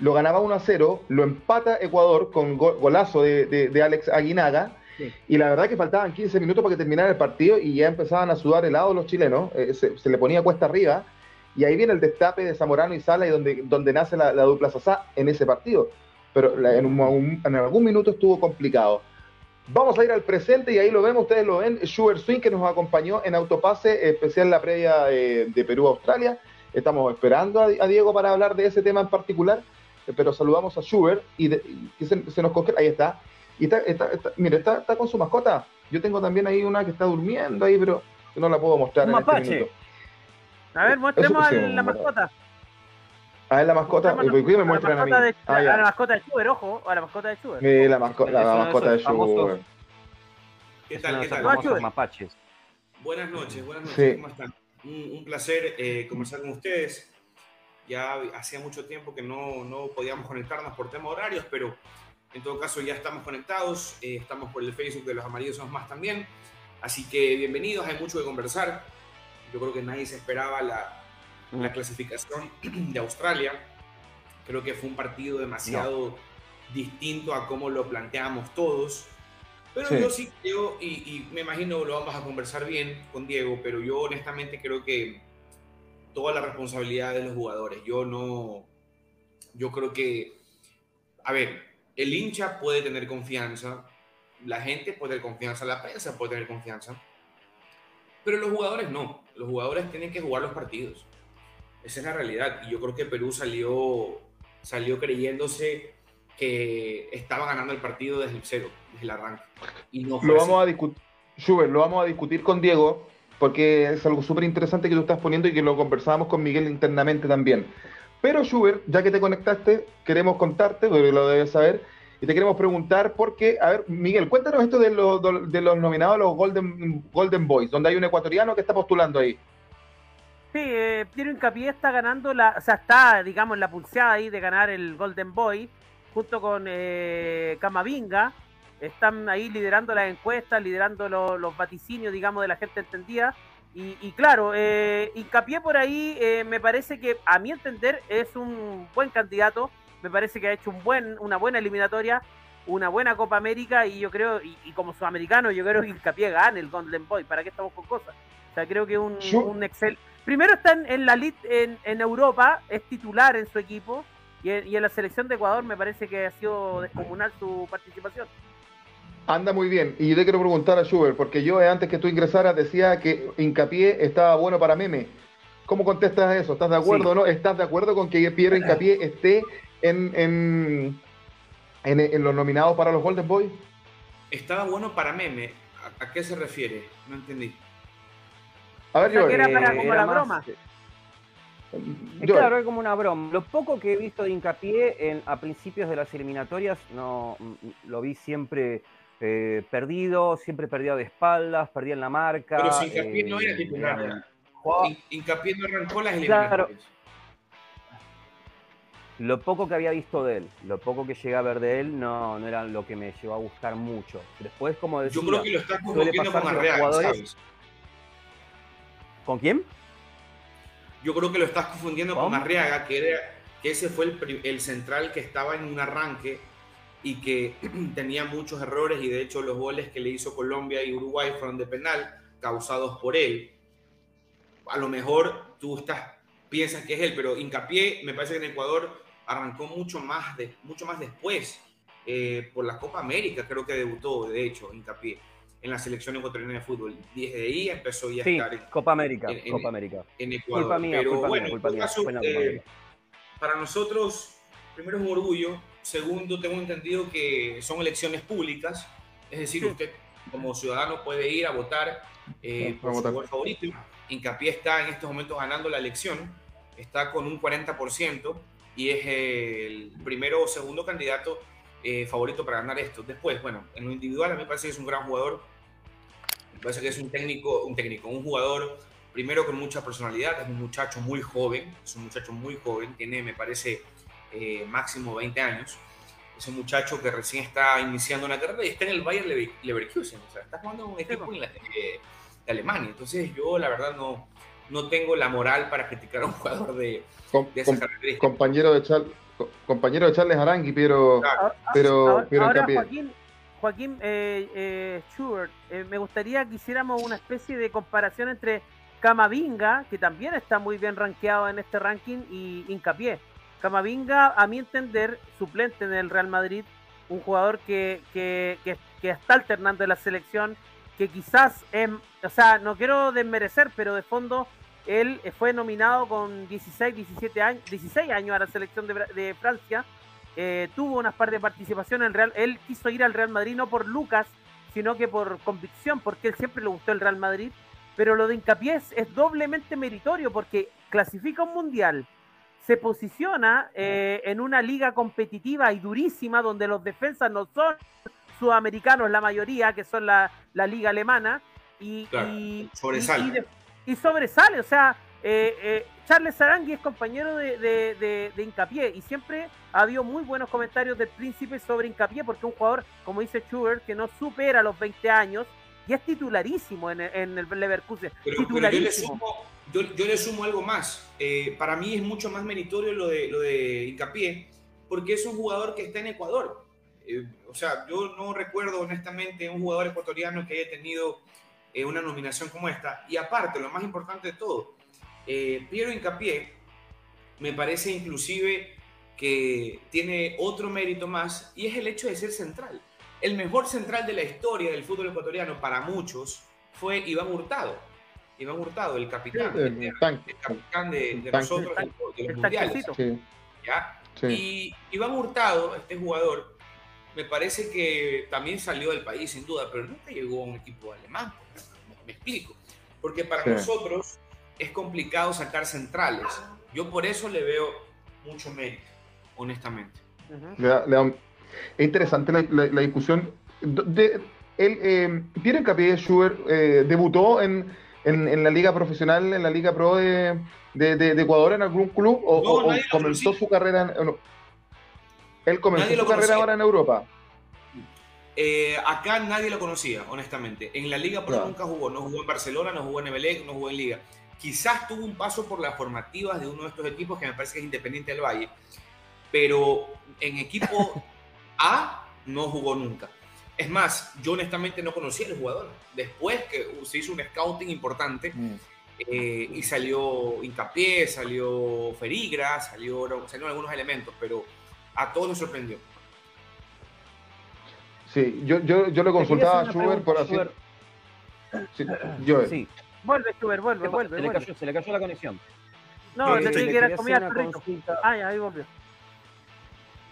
lo ganaba 1 a 0, lo empata Ecuador con golazo de, Alex Aguinaga. Y la verdad que faltaban 15 minutos para que terminara el partido y ya empezaban a sudar helado los chilenos, eh, se, le ponía cuesta arriba. Y ahí viene el destape de Zamorano y Sala y donde, donde nace la, dupla Sasá en ese partido. Pero en, algún minuto estuvo complicado. Vamos a ir al presente y ahí lo vemos, ustedes lo ven, Sugar Swing que nos acompañó en Autopase, especial la previa de, Perú-Australia. Estamos esperando a Diego para hablar de ese tema en particular pero saludamos a Schubert y, se, nos coge, ahí está. Y está, está, mire, está, está, con su mascota. Yo tengo también ahí una que está durmiendo ahí, pero no la puedo mostrar. Un en este mapache. a ver, mostremos a la mascota. A ver la mascota, ¿por qué me muestran a mí? De, ah, a la mascota de Schubert, ojo, a la mascota de Schubert. Sí, la, mascota, la, mascota de Schubert. ¿Qué tal? ¿Qué tal? Mapaches. Buenas noches, buenas noches, ¿cómo están? Un, un placer eh, conversar con ustedes. Ya hacía mucho tiempo que no, no podíamos conectarnos por tema horarios, pero en todo caso ya estamos conectados. Eh, estamos por el Facebook de los Amarillos Somos Más también. Así que bienvenidos, hay mucho que conversar. Yo creo que nadie se esperaba la, la clasificación de Australia. Creo que fue un partido demasiado distinto a cómo lo planteamos todos. Pero yo sí creo, y, y, me imagino lo vamos a conversar bien con Diego, pero yo honestamente creo que toda la responsabilidad de los jugadores. Yo no, yo creo que, a ver, el hincha puede tener confianza, la gente puede tener confianza, la prensa puede tener confianza, pero los jugadores no. Los jugadores tienen que jugar los partidos. Esa es la realidad. Y yo creo que Perú salió, salió creyéndose que estaba ganando el partido desde el cero, desde el arranque. Y no lo vamos a discutir, lo vamos a discutir con Diego porque es algo súper interesante que tú estás poniendo y que lo conversábamos con Miguel internamente también. Pero Schubert, ya que te conectaste, queremos contarte, porque lo debes saber, y te queremos preguntar porque, a ver, Miguel, cuéntanos esto de los, de los nominados a los Golden, Golden Boys, donde hay un ecuatoriano que está postulando ahí. Sí, eh, Piero Incapié está ganando, la, o sea, está, digamos, la pulseada ahí de ganar el Golden Boy, junto con eh, Camavinga, están ahí liderando las encuestas, liderando los vaticinios, digamos, de la gente entendida. Y, claro, eh, hincapié por ahí, eh, me parece que, a mi entender, es un buen candidato. Me parece que ha hecho un buen, una buena eliminatoria, una buena Copa América. Y yo creo, y, como sudamericano, yo creo que hincapié gane el Golden Boy. ¿Para qué estamos con cosas? O sea, creo que un, un Excel. Primero está en, la lit en, en, Europa, es titular en su equipo. Y en, y en la selección de Ecuador me parece que ha sido descomunal su participación. Anda muy bien. Y yo te quiero preguntar a Schubert, porque yo eh, antes que tú ingresaras decía que hincapié estaba bueno para meme. ¿Cómo contestas eso? ¿Estás de acuerdo o no? ¿Estás de acuerdo con que Piero Hincapié esté en, en, en, los nominados para los Golden Boys? Estaba bueno para meme. ¿A, qué se refiere? No entendí. A ver, yo. Era para como la broma. Es claro, es como una broma. Lo poco que he visto de hincapié en, a principios de las eliminatorias, no lo vi siempre eh, perdido, siempre perdido de espaldas, perdía en la marca. Pero si hincapié no era eh, titular. Hincapié no arrancó las eliminatorias. Lo poco que había visto de él, lo poco que llegué a ver de él, no, no era lo que me llevó a gustar mucho. Después, como decía, Yo creo que lo estás confundiendo con Arreaga, ¿sabes? ¿Con quién? Yo creo que lo estás confundiendo con Arriaga, que, era, que ese fue el, el central que estaba en un arranque y que tenía muchos errores y de hecho los goles que le hizo Colombia y Uruguay fueron de penal causados por él. A lo mejor tú estás, piensas que es él, pero hincapié, me parece que en Ecuador arrancó mucho más, de, mucho más después, eh, por la Copa América, creo que debutó, de hecho, hincapié en la selección ecuatoriana de fútbol. Desde ahí empezó ya a estar en, Copa América, en, Copa América. En Ecuador. Culpa mía, pero bueno, culpa mía, eh, para nosotros, primero es un orgullo, Segundo, tengo entendido que son elecciones públicas, es decir, usted como ciudadano puede ir a votar eh, por su jugador favorito. Incapié está en estos momentos ganando la elección, está con un 40% y es el primero o segundo candidato eh, favorito para ganar esto. Después, bueno, en lo individual a mí me parece que es un gran jugador, me parece que es un técnico, un técnico, un jugador primero con mucha personalidad, es un muchacho muy joven, es un muchacho muy joven, tiene, me parece, eh, máximo 20 años. Es un muchacho que recién está iniciando una carrera y está en el Bayern Leverkusen. O sea, está jugando en un equipo eh, de Alemania. Entonces, yo la verdad no, no tengo la moral para criticar a un jugador de, de esa característica. Compañero de, Char, compañero de Charles Arangui, pero. pero, ahora, Joaquín, Joaquín eh, me gustaría que hiciéramos una especie de comparación entre Camavinga, que también está muy bien rankeado en este ranking, y Incapié. Camavinga, a mi entender, suplente en el Real Madrid, un jugador que, que, está alternando en la selección, que quizás, o sea, no quiero desmerecer, pero de fondo él fue nominado con 16, 17 años, 16 años a la selección de Francia, eh, tuvo unas par de participación en Real, él quiso ir al Real Madrid no por Lucas, sino que por convicción, porque él siempre le gustó el Real Madrid, pero lo de hincapié es doblemente meritorio porque clasifica un mundial, se posiciona eh, en una liga competitiva y durísima donde los defensas no son sudamericanos la mayoría, que son la, liga alemana, y, sobresale. Y, sobresale, o sea, eh, eh, Charles Arangui es compañero de, de, de, Hincapié y siempre ha habido muy buenos comentarios del príncipe sobre Hincapié porque un jugador, como dice Schubert, que no supera los 20 años y es titularísimo en, el Leverkusen. titularísimo yo, le sumo algo más. Eh, para mí es mucho más meritorio lo de, lo de Hincapié, porque es un jugador que está en Ecuador. Eh, o sea, yo no recuerdo honestamente un jugador ecuatoriano que haya tenido eh, una nominación como esta. Y aparte, lo más importante de todo, Piero Hincapié me parece inclusive que tiene otro mérito más y es el hecho de ser central. El mejor central de la historia del fútbol ecuatoriano para muchos fue Iván Hurtado Iván Hurtado, el capitán, el, capitán de, nosotros, de, los mundiales. ¿ya? Y Iván Hurtado, este jugador, me parece que también salió del país sin duda, pero nunca llegó a un equipo alemán. Me, explico. Porque para nosotros es complicado sacar centrales. Yo por eso le veo mucho mérito, honestamente. es interesante la, discusión. De, él, eh, Pierre Schubert eh, debutó en en, la liga profesional, en la liga pro de, Ecuador en algún club o, comenzó su carrera en, él comenzó su carrera ahora en Europa. Eh, acá nadie lo conocía honestamente. En la liga pro nunca jugó. No jugó en Barcelona no jugó en Emelec no jugó en liga. Quizás tuvo un paso por las formativas de uno de estos equipos que me parece que es Independiente del Valle pero en equipo A no jugó nunca es más, yo honestamente no conocía al jugador. Después que se hizo un scouting importante mm. eh, y salió Incapié, salió Ferigra, salió, salieron algunos elementos, pero a todos nos sorprendió. Sí, yo, yo, yo le consultaba a Schubert por así. Sí, yo. Sí. Vuelve, Schubert, vuelve, vuelve. Se, Le cayó, se le cayó la conexión. No, le, le, que comida Ah, ya, ahí volvió.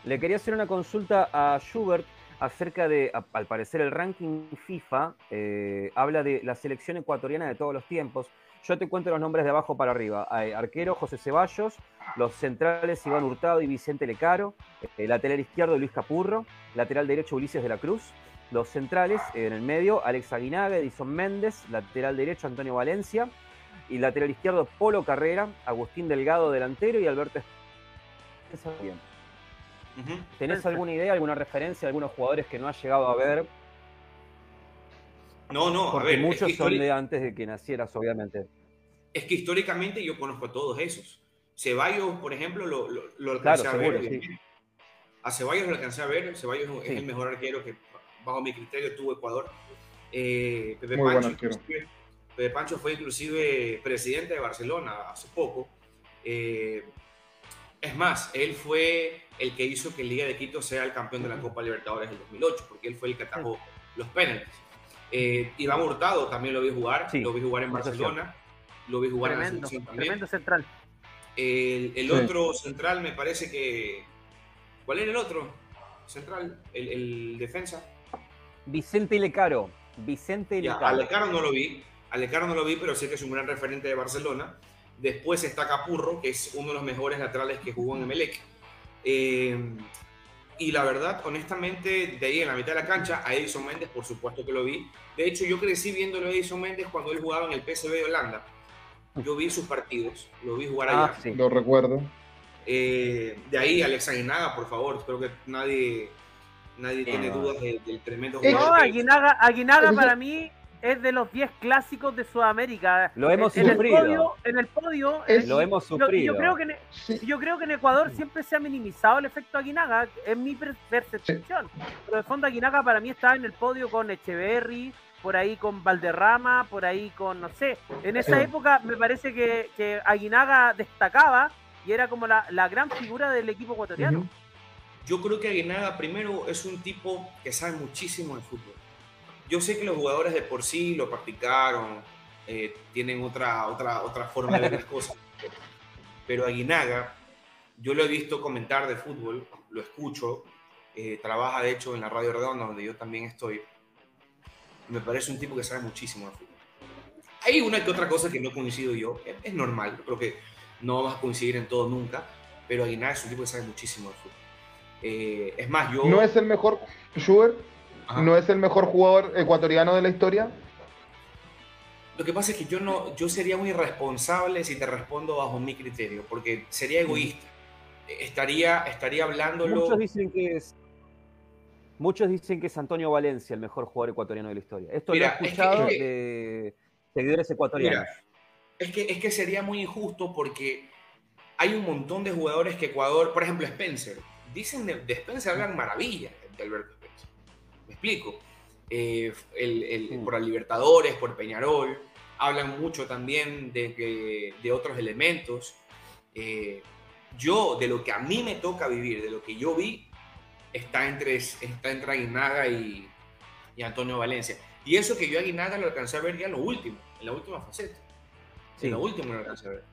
Le quería hacer una consulta a Schubert acerca de, al parecer, el ranking FIFA eh, habla de la selección ecuatoriana de todos los tiempos. Yo te cuento los nombres de abajo para arriba. arquero José Ceballos, los centrales Iván Hurtado y Vicente Lecaro, eh, lateral izquierdo Luis Capurro, lateral derecho Ulises de la Cruz, los centrales en el medio Alex Aguinaga, Edison Méndez, lateral derecho Antonio Valencia y lateral izquierdo Polo Carrera, Agustín Delgado delantero y Alberto. ¿Tenés alguna idea, alguna referencia, algunos jugadores que no has llegado a ver? No, no, Porque a ver. Muchos son de antes de que nacieras, obviamente. Es que históricamente yo conozco a todos esos. Ceballos, por ejemplo, lo, lo, alcancé a ver. A Ceballos lo alcancé a ver. Ceballos es el mejor arquero que, bajo mi criterio, tuvo Ecuador. Eh, Pepe, Pancho, Pepe, Pancho, fue inclusive presidente de Barcelona hace poco. Eh, es más, él fue el que hizo que el Liga de Quito sea el campeón de la Copa Libertadores del 2008, porque él fue el que atajó los penaltis. Eh, Iván Hurtado también lo vi jugar, lo vi jugar en Barcelona, lo vi jugar en la selección también. Tremendo central. El, otro central me parece que... ¿Cuál era el otro central? El, defensa. Vicente Lecaro. Vicente Lecaro. a Lecaro no lo vi, a Lecaro no lo vi, pero sé que es un gran referente de Barcelona. Después está Capurro, que es uno de los mejores laterales que jugó en Emelec. Eh, y la verdad, honestamente, de ahí en la mitad de la cancha, a Edison Méndez, por supuesto que lo vi. De hecho, yo crecí viéndolo a Edison Méndez cuando él jugaba en el PSV de Holanda. Yo vi sus partidos, lo vi jugar allá. Ah, sí. Lo recuerdo. Eh, de ahí, Alex Aguinaga, por favor. Creo que nadie, nadie tiene dudas del, tremendo jugador. No, Aguinaga, Aguinaga para mí es de los 10 clásicos de Sudamérica. Lo hemos en sufrido. El podio, en el podio. lo hemos sufrido. Yo, creo que en, yo creo que en Ecuador siempre se ha minimizado el efecto Aguinaga, es mi percepción. Pero de fondo Aguinaga para mí estaba en el podio con Echeverry, por ahí con Valderrama, por ahí con, no sé. En esa época me parece que, que, Aguinaga destacaba y era como la, la gran figura del equipo ecuatoriano. Yo creo que Aguinaga primero es un tipo que sabe muchísimo de fútbol yo sé que los jugadores de por sí lo practicaron, eh, tienen otra, otra, otra forma de ver las cosas, pero Aguinaga, yo lo he visto comentar de fútbol, lo escucho, eh, trabaja de hecho en la Radio Redonda, donde yo también estoy. Me parece un tipo que sabe muchísimo de fútbol. Hay una que otra cosa que no coincido yo, es, normal, creo que no vamos a coincidir en todo nunca, pero Aguinaga es un tipo que sabe muchísimo de fútbol. Eh, es más, yo... ¿No es el mejor Schubert? ¿No es el mejor jugador ecuatoriano de la historia? Lo que pasa es que yo no, yo sería muy irresponsable si te respondo bajo mi criterio, porque sería egoísta. Estaría, estaría hablándolo. Muchos dicen que es. Muchos dicen que es Antonio Valencia el mejor jugador ecuatoriano de la historia. Esto lo he escuchado de seguidores ecuatorianos. es, que, es que sería muy injusto porque hay un montón de jugadores que Ecuador, por ejemplo, Spencer, dicen de, de Spencer hablan maravillas de Alberto me explico. Eh, el, por la Libertadores, por Peñarol, hablan mucho también de, de otros elementos. Eh, yo, de lo que a mí me toca vivir, de lo que yo vi, está entre, está entre Aguinaga y, y Antonio Valencia. Y eso que yo a Aguinaga lo alcancé a ver ya en lo último, en la última faceta. En lo último lo alcancé a ver.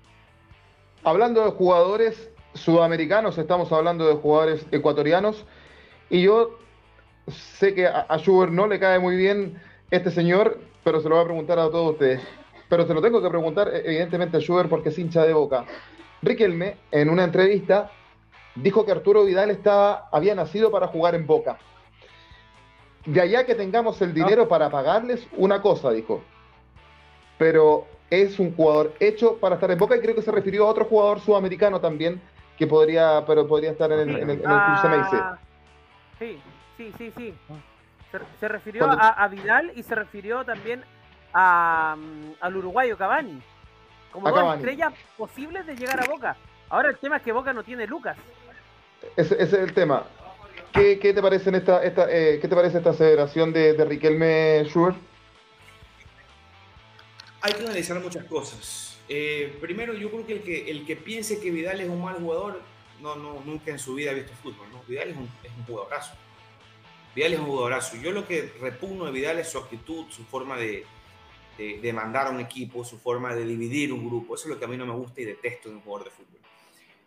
Hablando de jugadores sudamericanos, estamos hablando de jugadores ecuatorianos. Y yo sé que a, Schubert no le cae muy bien este señor, pero se lo voy a preguntar a todos ustedes. Pero se lo tengo que preguntar, e, evidentemente, a Schubert porque es hincha de boca. Riquelme, en una entrevista, dijo que Arturo Vidal estaba, había nacido para jugar en boca. De allá que tengamos el dinero para pagarles, una cosa, dijo. Pero es un jugador hecho para estar en boca y creo que se refirió a otro jugador sudamericano también que podría, pero podría estar en el, en el, ah, Sí, Sí, sí, sí. Se, refirió a, Vidal y se refirió también a, mm, al uruguayo Cavani. Como dos estrellas posibles de llegar a Boca. Ahora el tema es que Boca no tiene Lucas. Ese, es el tema. ¿Qué, te parece en esta, esta eh, ¿qué te parece esta aceleración de, de Riquelme Schur? Hay que analizar muchas cosas. Eh, primero, yo creo que el, que el que piense que Vidal es un mal jugador, no, no, nunca en su vida ha visto fútbol. ¿no? Vidal es un, es un jugadorazo Vidal es un jugadorazo. Yo lo que repugno de Vidal es su actitud, su forma de, de, mandar a un equipo, su forma de dividir un grupo. Eso es lo que a mí no me gusta y detesto en un jugador de fútbol.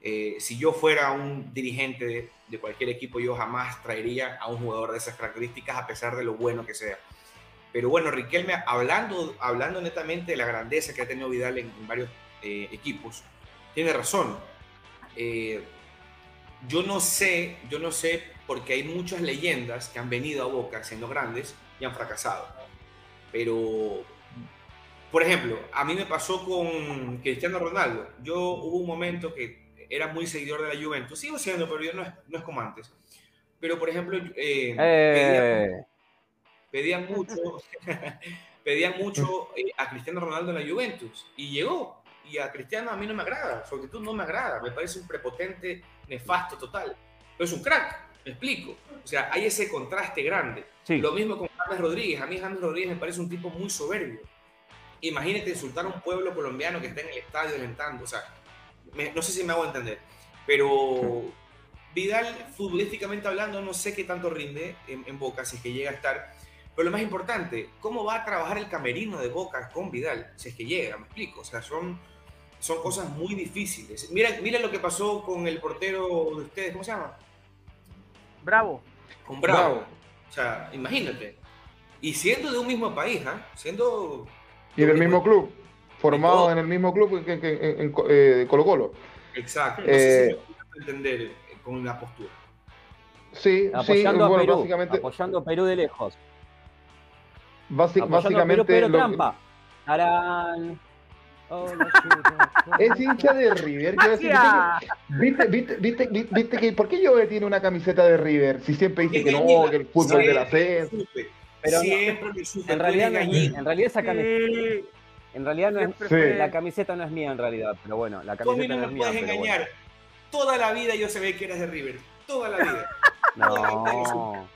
Eh, si yo fuera un dirigente de, cualquier equipo, yo jamás traería a un jugador de esas características, a pesar de lo bueno que sea. Pero bueno, Riquelme, hablando, hablando netamente de la grandeza que ha tenido Vidal en, varios eh, equipos, tiene razón. Eh, yo no sé, yo no sé, porque hay muchas leyendas que han venido a Boca siendo grandes y han fracasado. Pero, por ejemplo, a mí me pasó con Cristiano Ronaldo. Yo hubo un momento que era muy seguidor de la Juventus, sigo siendo, pero yo no es, no es como antes. Pero, por ejemplo, eh, eh. pedían, mucho, pedían mucho eh, a Cristiano Ronaldo en la Juventus y llegó. Y a Cristiano a mí no me agrada, su actitud no me agrada, me parece un prepotente, nefasto total. Pero es un crack, me explico. O sea, hay ese contraste grande. Lo mismo con James Rodríguez. A mí James Rodríguez me parece un tipo muy soberbio. Imagínate insultar a un pueblo colombiano que está en el estadio alentando. O sea, no sé si me hago entender. Pero Vidal, futbolísticamente hablando, no sé qué tanto rinde en, Boca, si es que llega a estar. Pero lo más importante, ¿cómo va a trabajar el camerino de Boca con Vidal? Si es que llega, me explico. O sea, son son cosas muy difíciles. Mira, mira lo que pasó con el portero de ustedes, ¿cómo se llama? Bravo. Con Bravo. O sea, imagínate. Y siendo de un mismo país, ¿ah? Siendo... Y del mismo club. Formado en el mismo club que, en, eh, Colo Colo. Exacto. No sé si eh, entender eh, con la postura. Sí, apoyando a Perú, básicamente... Apoyando a Perú de lejos. básicamente... Perú, pero trampa. Arán, Oh, es hincha de River. ¿viste, viste, viste, viste, que ¿Por qué yo tiene una camiseta de River? Si siempre dice que no, que el fútbol de la fe. Pero en realidad no es en realidad esa camiseta. En realidad no es, la camiseta no es mía en realidad, pero bueno, la camiseta no, me es mía. puedes engañar. Toda la vida yo se ve que eres de River. Toda la vida. no.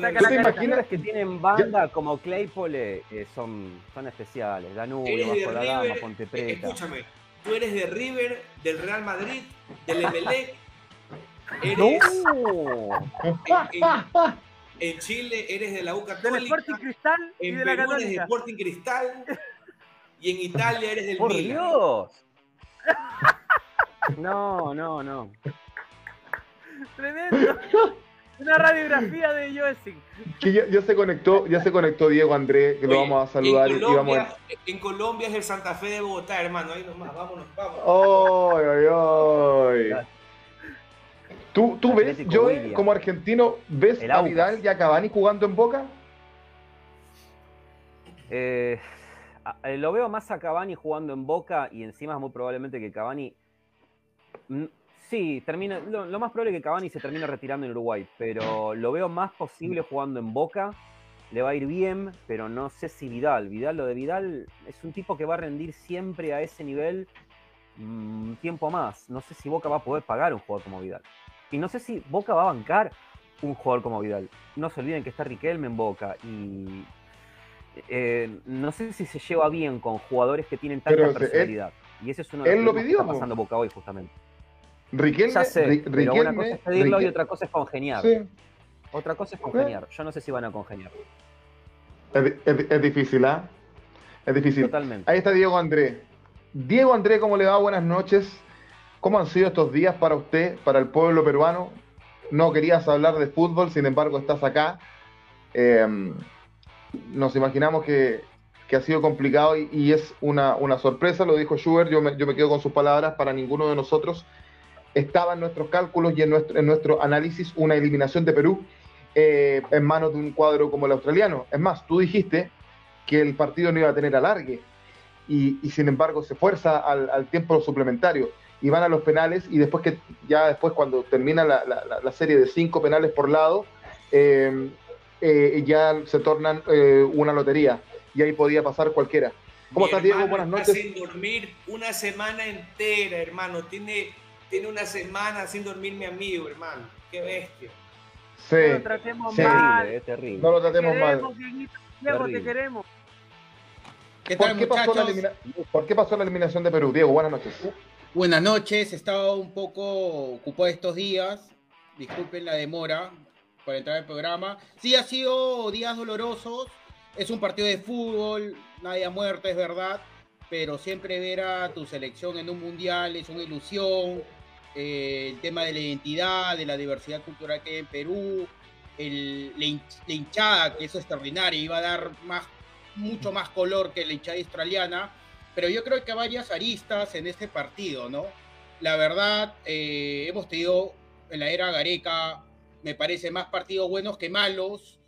Las te que tienen banda como Claypole eh, son, son especiales. Danubio, Bajo la Dama, Ponte Preta. Escúchame, tú eres de River, del Real Madrid, del Emelec. Eres no. en, en, Chile eres de la U Católica. Del Sporting Cristal y en de Perú la eres de Sporting Cristal. Y en Italia eres del ¡Por Milan. Dios! No, no, no. Tremendo. Una radiografía de. Que ya, se conectó, ya se conectó Diego Andrés, que lo vamos a saludar en Colombia, y En Colombia es el Santa Fe de Bogotá, hermano. Ahí nomás, vámonos, vamos. ¡Ay, ay, ay! ¿Tú, tú ves, yo como argentino, ves a Vidal y a Cavani jugando en Boca? Eh, lo veo más a Cavani jugando en Boca y encima es muy probablemente que Cavani Sí, termina, lo, más probable es que Cavani se termine retirando en Uruguay, pero lo veo más posible jugando en Boca. Le va a ir bien, pero no sé si Vidal. Vidal, lo de Vidal es un tipo que va a rendir siempre a ese nivel un mm, tiempo más. No sé si Boca va a poder pagar un jugador como Vidal. Y no sé si Boca va a bancar un jugador como Vidal. No se olviden que está Riquelme en Boca y eh, no sé si se lleva bien con jugadores que tienen tanta personalidad. y ese es uno de los que está pasando Boca hoy justamente. Riquelme, ya sé, pero una cosa es pedirlo y otra cosa es congeniar. Otra cosa es congeniar. Yo no sé si van a congeniar. Es, difícil, ¿ah? Es difícil. Totalmente. Ahí está Diego André. Diego André, ¿cómo le va? Buenas noches. ¿Cómo han sido estos días para usted, para el pueblo peruano? No querías hablar de fútbol, sin embargo estás acá. Em, nos imaginamos que, ha sido complicado y, es una, sorpresa, lo dijo Schubert, yo me, yo me quedo con sus palabras, para ninguno de nosotros estaba en nuestros cálculos y en nuestro, en nuestro análisis una eliminación de Perú eh, en manos de un cuadro como el australiano. Es más, tú dijiste que el partido no iba a tener alargue y, y sin embargo se fuerza al, tiempo suplementario y van a los penales y después que ya después cuando termina la, la, serie de cinco penales por lado eh, eh, ya se tornan una lotería y ahí podía pasar cualquiera. ¿Cómo estás, Diego? Buenas noches. Sin dormir una semana entera, hermano. Tiene tiene una semana sin dormir mi amigo, hermano. Qué bestia. Sí. No lo tratemos mal. Es terrible. No lo tratemos mal. Diego, te queremos. ¿Qué tal, ¿Por, qué pasó la ¿Por qué pasó la eliminación de Perú? Diego, buenas noches. Buenas noches, he estado un poco ocupado estos días. Disculpen la demora. por entrar al programa. Sí, ha sido días dolorosos. Es un partido de fútbol, nadie ha muerto, es verdad. Pero siempre ver a tu selección en un mundial es una ilusión. Eh, el tema de la identidad, de la diversidad cultural que hay en Perú, el, la, hinchada, que es extraordinaria, iba a dar más, mucho más color que la hinchada australiana. Pero yo creo que hay varias aristas en este partido, ¿no? La verdad, eh, hemos tenido en la era Gareca, me parece, más partidos buenos que malos.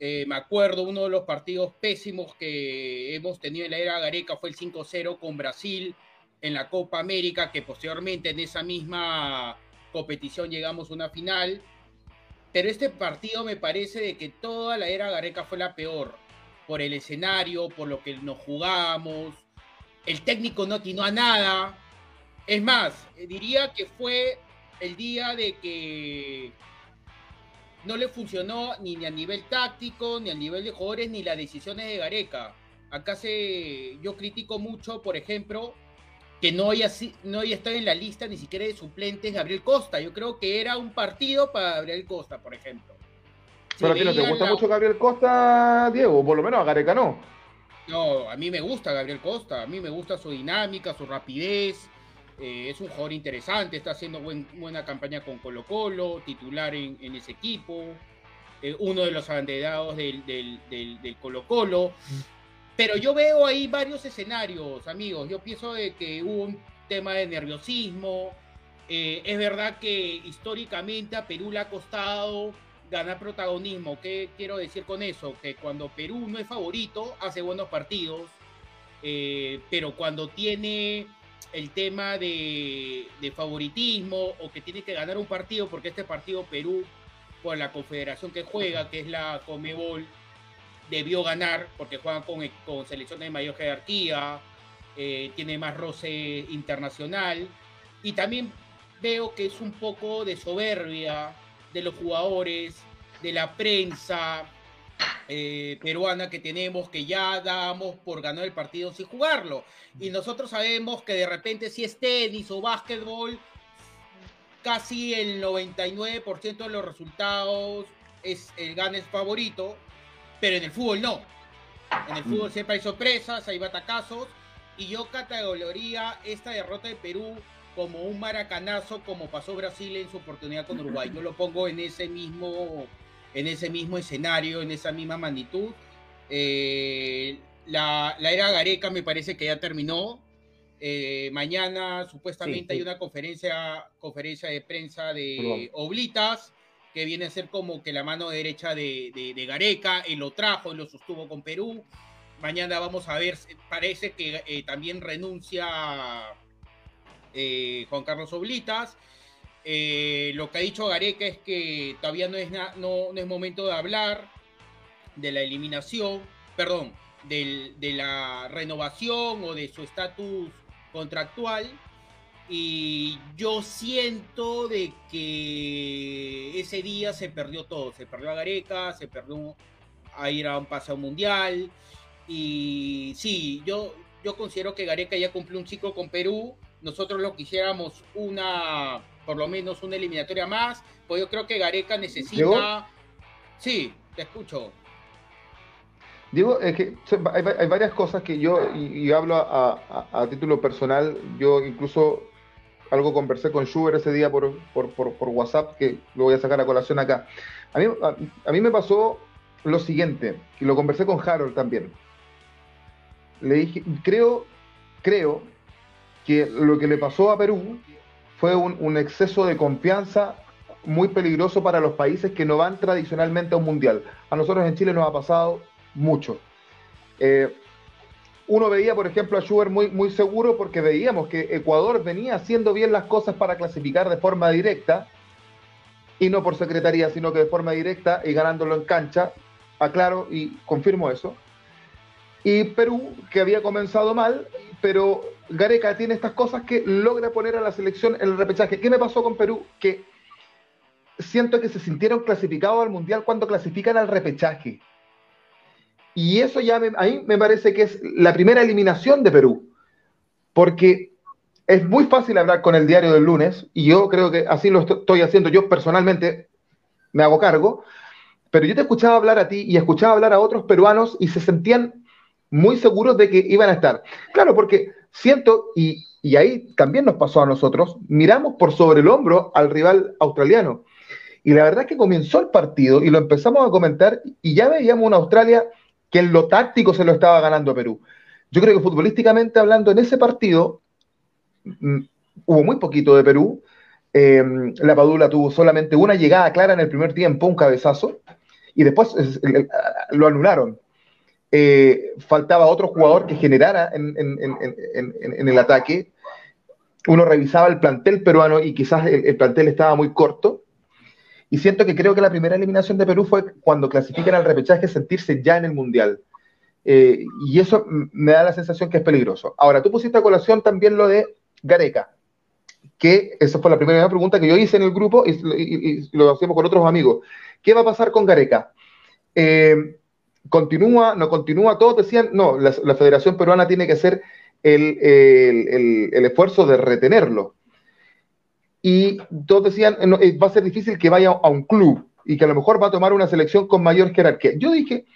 Eh, me acuerdo, uno de los partidos pésimos que hemos tenido en la era Gareca fue el 5-0 con Brasil en la Copa América, que posteriormente en esa misma competición llegamos a una final. Pero este partido me parece de que toda la era Gareca fue la peor, por el escenario, por lo que nos jugamos. El técnico no atinó a nada, es más, diría que fue el día de que no le funcionó ni, a nivel táctico, ni a nivel de jugadores, ni las decisiones de Gareca. Acá se, yo critico mucho, por ejemplo, que no haya, no haya estado en la lista ni siquiera de suplentes Gabriel Costa. Yo creo que era un partido para Gabriel Costa, por ejemplo. Pero a ti no te gusta mucho Gabriel Costa, Diego, por lo menos a Gareca no. No, a mí me gusta Gabriel Costa, a mí me gusta su dinámica, su rapidez, eh, es un jugador interesante, está haciendo buena campaña con Colo Colo, titular en, ese equipo, eh, uno de los abanderados del, del, Colo Colo. Pero yo veo ahí varios escenarios, amigos. Yo pienso de que hubo un tema de nerviosismo. Eh, es verdad que históricamente a Perú le ha costado ganar protagonismo. ¿Qué quiero decir con eso? Que cuando Perú no es favorito, hace buenos partidos. pero cuando tiene el tema de, favoritismo o que tiene que ganar un partido, porque este partido Perú, por la confederación que juega, que es la Comebol, debió ganar, porque juegan con, con selecciones de mayor jerarquía, eh, tiene más roce internacional, y también veo que es un poco de soberbia de los jugadores, de la prensa, eh, peruana que tenemos que ya damos por ganar el partido sin jugarlo. Y nosotros sabemos que de repente si es tenis o básquetbol, casi el 99% de los resultados es el ganes favorito, pero en el fútbol no. En el fútbol mm. siempre hay sorpresas, hay batacazos, y yo categoría esta derrota de Perú como un maracanazo, como pasó Brasil en su oportunidad con Uruguay. Yo lo pongo en ese mismo en ese mismo escenario, en esa misma magnitud. Eh, la, era Gareca me parece que ya terminó. Eh, mañana supuestamente hay una conferencia, conferencia de prensa de Oblitas, que viene a ser como que la mano derecha de, Gareca, él lo trajo, él lo sostuvo con Perú. Mañana vamos a ver, parece que eh, también renuncia Juan Carlos Oblitas. Eh, lo que ha dicho Gareca es que todavía no es, no, es momento de hablar de la eliminación, perdón, de la renovación o de su estatus contractual. Y yo siento de que ese día se perdió todo. Se perdió a Gareca, se perdió a ir a un paseo mundial. Y sí, yo, yo considero que Gareca ya cumplió un ciclo con Perú. Nosotros lo quisiéramos una por lo menos una eliminatoria más, pues yo creo que Gareca necesita... Sí, te escucho. Digo, es que hay, varias cosas que yo, y, hablo a, título personal, yo incluso algo conversé con Schubert ese día por, WhatsApp, que lo voy a sacar a colación acá. A mí, a, mí me pasó lo siguiente, y lo conversé con Harold también. Le dije, creo, creo que lo que le pasó a Perú fue un, exceso de confianza muy peligroso para los países que no van tradicionalmente a un mundial. A nosotros en Chile nos ha pasado mucho. Eh, uno veía, por ejemplo, a Schubert muy, muy seguro porque veíamos que Ecuador venía haciendo bien las cosas para clasificar de forma directa, y no por secretaría, sino que de forma directa y ganándolo en cancha. Aclaro y confirmo eso. Y Perú, que había comenzado mal, pero Gareca tiene estas cosas que logra poner a la selección en el repechaje. ¿Qué me pasó con Perú? Que siento que se sintieron clasificados al Mundial cuando clasifican al repechaje. Y eso ya me, a mí me parece que es la primera eliminación de Perú. Porque es muy fácil hablar con el diario del lunes, y yo creo que así lo estoy haciendo yo personalmente, me hago cargo, pero yo te escuchaba hablar a ti y escuchaba hablar a otros peruanos y se sentían muy seguros de que iban a estar. Claro, porque siento, y, y ahí también nos pasó a nosotros, miramos por sobre el hombro al rival australiano. Y la verdad es que comenzó el partido y lo empezamos a comentar y ya veíamos una Australia que en lo táctico se lo estaba ganando a Perú. Yo creo que futbolísticamente hablando en ese partido mm, hubo muy poquito de Perú. Em, la Padula tuvo solamente una llegada clara en el primer tiempo, un cabezazo, y después lo anularon. Eh, faltaba otro jugador que generara en, en, el ataque. Uno revisaba el plantel peruano y quizás el plantel estaba muy corto y siento que creo que la primera eliminación de Perú fue cuando clasifican al repechaje sentirse ya en el Mundial. Eh, y eso me da la sensación que es peligroso. Ahora, tú pusiste a colación también lo de Gareca, que esa fue la primera pregunta que yo hice en el grupo y, lo hacemos con otros amigos. ¿Qué va a pasar con Gareca? Eh, ¿Continúa? ¿No continúa? Todos decían, no, la, Federación Peruana tiene que hacer el, el esfuerzo de retenerlo y todos decían, eh, va a ser difícil que vaya a un club y que a lo mejor va a tomar una selección con mayor jerarquía. Yo dije,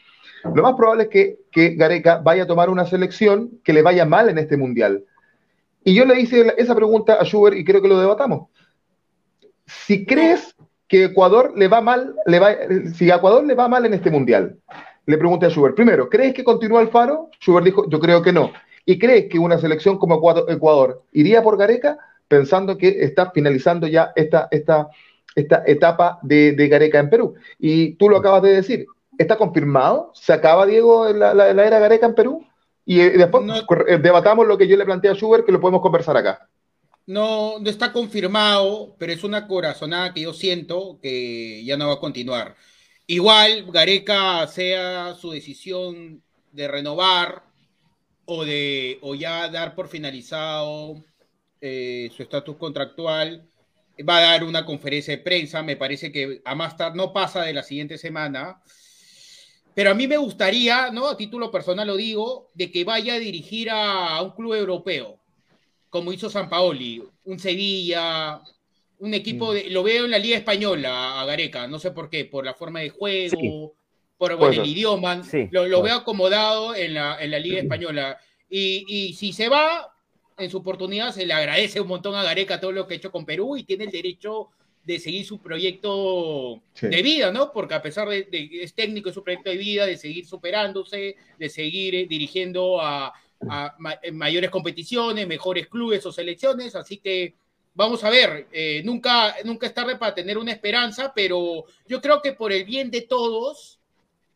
lo más probable es que, que Gareca vaya a tomar una selección que le vaya mal en este mundial. Y yo le hice esa pregunta a Schubert y creo que lo debatamos. Si crees que Ecuador le va mal, le va, si a Ecuador le va mal en este mundial, le pregunté a Schubert, primero, ¿crees que continúa el Faro? Schubert dijo, yo creo que no. ¿Y crees que una selección como Ecuador iría por Gareca? Pensando que está finalizando ya esta, esta, esta etapa de, de, Gareca en Perú. Y tú lo acabas de decir, ¿está confirmado? ¿Se acaba, Diego, la, la, era Gareca en Perú? Y eh, después eh, debatamos lo que yo le planteé a Schubert, que lo podemos conversar acá. No, no está confirmado, pero es una corazonada que yo siento que ya no va a continuar. Igual Gareca sea su decisión de renovar o de o ya dar por finalizado eh, su estatus contractual, va a dar una conferencia de prensa, me parece que a más tarde no pasa de la siguiente semana, pero a mí me gustaría, ¿no? A título personal lo digo, de que vaya a dirigir a, un club europeo, como hizo San Paoli, un Sevilla, un equipo mm. de, lo veo en la Liga Española a Gareca, no sé por qué, por la forma de juego, por el idioma, lo, veo acomodado en la, en la Liga Española. Y, y, si se va, en su oportunidad se le agradece un montón a Gareca todo lo que ha hecho con Perú y tiene el derecho de seguir su proyecto de vida, ¿no? Porque a pesar de, que es técnico, es su proyecto de vida, de seguir superándose, de seguir eh, dirigiendo a, mayores competiciones, mejores clubes o selecciones, así que vamos a ver, eh, nunca, nunca es tarde para tener una esperanza, pero yo creo que por el bien de todos,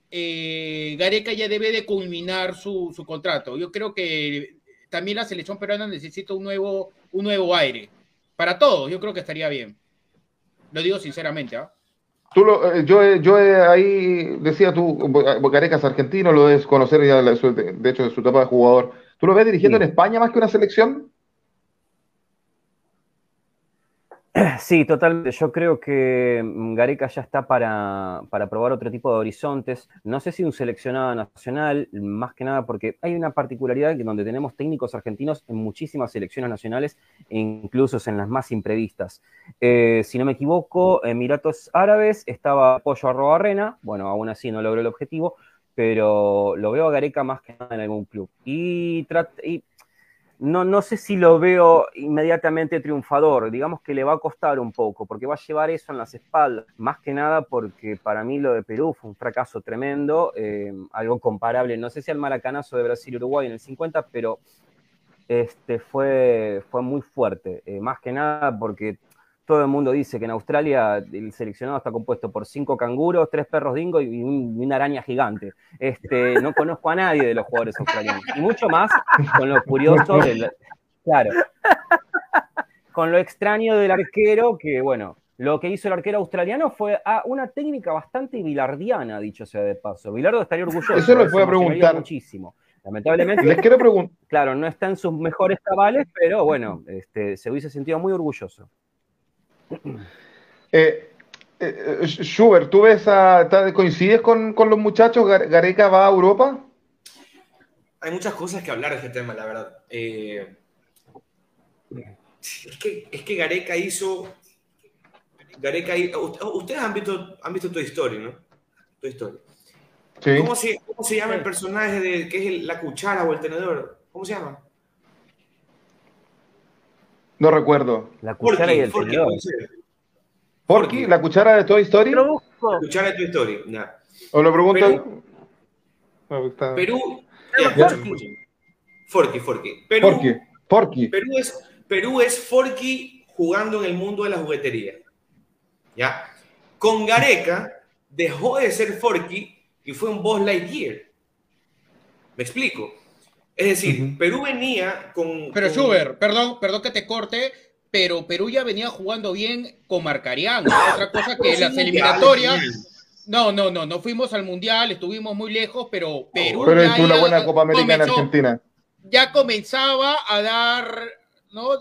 eh, Gareca ya debe de culminar su, su contrato. Yo creo que también la selección peruana necesita un nuevo, un nuevo aire. Para todos, yo creo que estaría bien. Lo digo sinceramente. ¿ah? Tú lo, eh, yo, yo ahí decía tú, Bocarecas argentino, lo es conocer ya, de hecho, de su etapa de jugador. ¿Tú lo ves dirigiendo en España más que una selección? Sí, totalmente. Yo creo que mm, Gareca ya está para, probar otro tipo de horizontes. No sé si un seleccionado nacional, más que nada porque hay una particularidad en donde tenemos técnicos argentinos en muchísimas selecciones nacionales, incluso en las más imprevistas. Eh, si no me equivoco, Emiratos Árabes estaba Pollo Arrobarrena, bueno, aún así no logró el objetivo, pero lo veo a Gareca más que nada en algún club. Y, y no, no sé si lo veo inmediatamente triunfador, digamos que le va a costar un poco, porque va a llevar eso en las espaldas, más que nada porque para mí lo de Perú fue un fracaso tremendo, eh, algo comparable, no sé si al maracanazo de Brasil-Uruguay en el 50, pero este, fue, fue muy fuerte, eh, más que nada porque todo el mundo dice que en Australia el seleccionado está compuesto por cinco canguros, tres perros dingo y, una araña gigante. Este, no conozco a nadie de los jugadores australianos. Y mucho más con lo curioso del. Claro. Con lo extraño del arquero, que bueno, lo que hizo el arquero australiano fue a una técnica bastante bilardiana, dicho sea de paso. Bilardo estaría orgulloso. Eso lo puedo preguntar. Muchísimo. Lamentablemente. Les quiero preguntar. Claro, no está en sus mejores cabales, pero bueno, este, se hubiese sentido muy orgulloso. Eh, eh, Schubert, ¿tú ves a, coincides con, los muchachos? ¿Gareca va a Europa? Hay muchas cosas que hablar de este tema, la verdad. Eh, es, que, es que Gareca hizo, Gareca, ustedes han visto, han visto Toy Story, ¿no? Toy Story. ¿Cómo, se, ¿Cómo, se, llama el personaje de que es la cuchara o el tenedor? ¿Cómo se llama? No recuerdo. La cuchara y el tenedor. Porky, la cuchara de Toy Story. La cuchara de Toy Story, O lo pregunto. Perú. Forky, Forky. Perú, Forky. Forky. Perú es, Perú es Forky jugando en el mundo de la juguetería. ¿Ya? Con Gareca dejó de ser Forky y fue un Boss Lightyear. ¿Me explico? Es decir, Perú venía con. Pero Schubert, perdón, perdón que te corte, pero Perú ya venía jugando bien con Marcarián. Otra cosa que las eliminatorias. No, no, no, no fuimos al mundial, estuvimos muy lejos, pero Perú. Pero ya una buena Copa América en Argentina. Ya comenzaba a dar ¿no?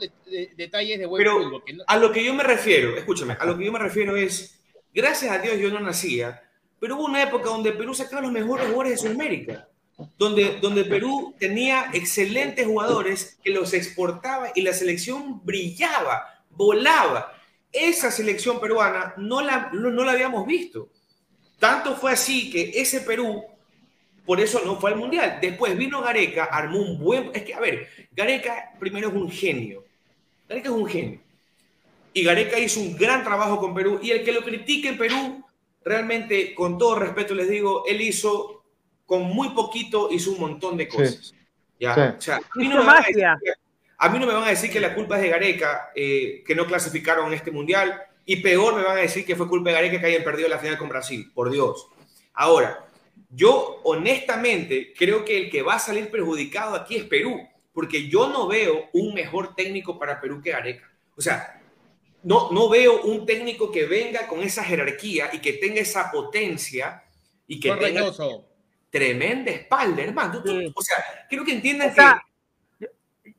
detalles de buen fútbol. A lo que yo me refiero, escúchame, a lo que yo me refiero es, gracias a Dios yo no nacía, pero hubo una época donde Perú sacaba los mejores jugadores de Sudamérica, donde, donde Perú tenía excelentes jugadores que los exportaba y la selección brillaba, volaba. Esa selección peruana no la, no, la habíamos visto. Tanto fue así que ese Perú, por eso no fue al Mundial. Después vino Gareca, armó un buen... Es que, a ver, Gareca primero es un genio. Gareca es un genio. Y Gareca hizo un gran trabajo con Perú. Y el que lo critique en Perú realmente, con todo respeto les digo, él hizo con muy poquito, hizo un montón de cosas. ¿ya? a, mí no me van a decir que la culpa es de Gareca, eh, que no clasificaron en este mundial, y peor me van a decir que fue culpa de Gareca que hayan perdido la final con Brasil, por Dios. Ahora, yo honestamente creo que el que va a salir perjudicado aquí es Perú, porque yo no veo un mejor técnico para Perú que Gareca. O sea, no, no veo un técnico que venga con esa jerarquía y que tenga esa potencia y que tenga tremenda espalda, hermano. O sea, quiero que entiendan que...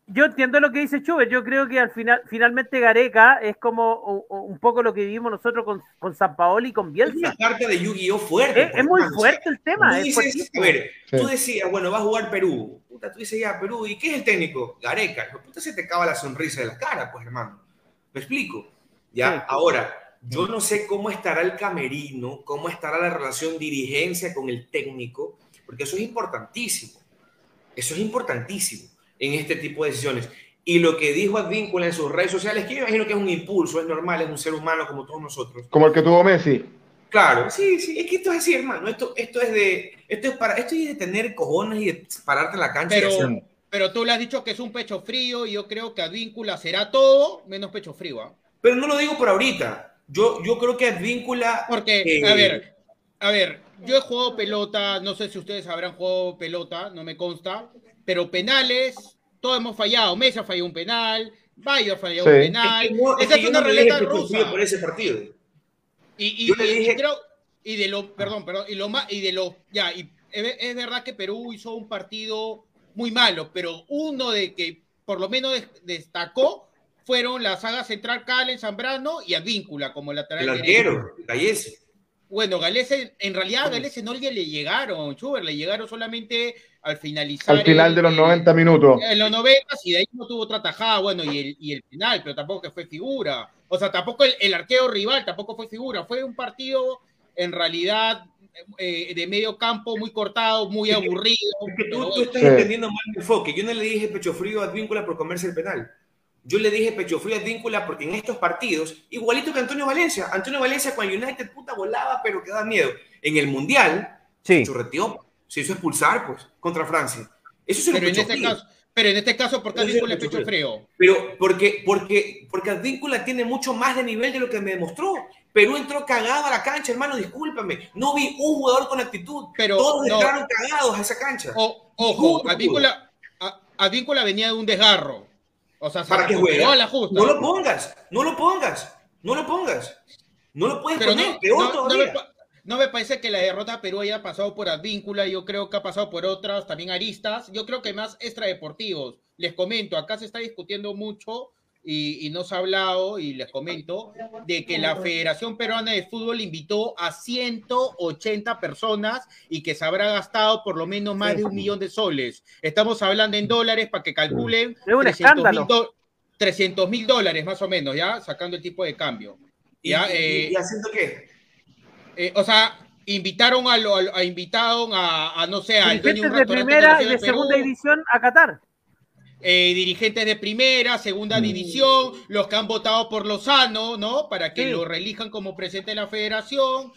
Yo, entiendo lo que dice Chuber, yo creo que al final, finalmente Gareca es como un poco lo que vivimos nosotros con, con San Paolo y con Bielsa. Es una carta de Yu-Gi-Oh fuerte. Es, pues, muy fuerte el tema. a ver, tú decías, bueno, va a jugar Perú. Puta, tú dices ya, Perú, ¿y qué es el técnico? Gareca. Puta, se te acaba la sonrisa de la cara, pues, hermano. ¿Me explico? ¿Ya? Ahora, yo no sé cómo estará el camerino, cómo estará la relación dirigencia con el técnico, porque eso es importantísimo. Eso es importantísimo en este tipo de decisiones. Y lo que dijo Advíncula en sus redes sociales, que yo imagino que es un impulso, es normal, es un ser humano como todos nosotros. Como el que tuvo Messi. Claro, sí, sí, es que esto es así, hermano. Esto, esto es de, esto es para, esto es de tener cojones y de pararte en la cancha. Pero, pero tú le has dicho que es un pecho frío y yo creo que Advíncula será todo menos pecho frío. ¿ah? Pero no lo digo por ahorita. Yo, yo creo que Advíncula. Porque, eh, a ver, a ver, yo he jugado pelota, no sé si ustedes habrán jugado pelota, no me consta, pero penales, todos hemos fallado. Messi ha fallado un penal, Bayo ha fallado un penal. Esa es, una ruleta rusa. Por ese partido. Y, y, y, creo, y de lo, perdón, perdón, y lo más, y de lo, ya, y es, verdad que Perú hizo un partido muy malo, pero uno de que por lo menos destacó fueron la saga central Calen, Zambrano y Advíncula como lateral. El arquero, Gallese. Bueno, Galese, en realidad a Galese no le llegaron, Chuber, le llegaron solamente al finalizar. Al final de los 90 minutos. En los 90 y de ahí no tuvo otra tajada, bueno, y el, y el final, pero tampoco que fue figura. O sea, tampoco el, el arqueo rival tampoco fue figura. Fue un partido en realidad eh, de medio campo muy cortado, muy aburrido. tú, estás entendiendo mal mi enfoque. Yo no le dije pecho frío a Advíncula por comerse el penal. Yo le dije pecho frío a Víncula porque en estos partidos, igualito que Antonio Valencia, Antonio Valencia con el United puta volaba, pero que da miedo. En el Mundial, sí. se hizo expulsar, pues, contra Francia. Eso se pero, en este caso, pero en este caso, ¿por qué Advíncula es pecho frío? Pero porque, porque, porque Advíncula tiene mucho más de nivel de lo que me demostró. Perú entró cagado a la cancha, hermano, discúlpame. No vi un jugador con actitud. Pero, Todos entraron cagados a esa cancha. ojo, Advíncula, Advíncula venía de un desgarro o sea, para que juegue. No lo pongas, no lo pongas, no lo pongas. No lo puedes poner, no, peor todavía. No me, parece que la derrota de Perú haya pasado por Advíncula, yo creo que ha pasado por otras, también aristas, yo creo que más extradeportivos. Les comento, acá se está discutiendo mucho y, no se ha hablado, y les comento, de que la Federación Peruana de Fútbol invitó a 180 personas y que se habrá gastado por lo menos más de un millón de soles. Estamos hablando en dólares para que calculen 300 mil dólares más o menos, ya sacando el tipo de cambio. ¿Y, eh, haciendo qué? Eh, o sea, invitaron a, lo, a invitaron a, no sé, al dueño de primera y de segunda división a Qatar. Eh, dirigentes de primera, segunda mm. división, los que han votado por Lozano, ¿no? Para que lo reelijan como presidente de la federación.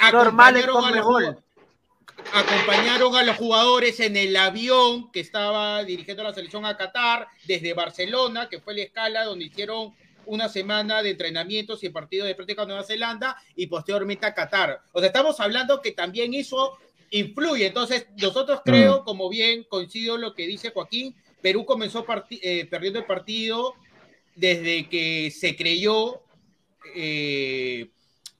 Acompañaron a, los, acompañaron a los jugadores en el avión que estaba dirigiendo la selección a Qatar desde Barcelona, que fue la escala donde hicieron una semana de entrenamientos y partido de práctica con Nueva Zelanda y posteriormente a Qatar. O sea, estamos hablando que también eso influye. Entonces, nosotros creo, mm. como bien coincido lo que dice Joaquín, Perú comenzó eh, perdiendo el partido desde que se creyó eh,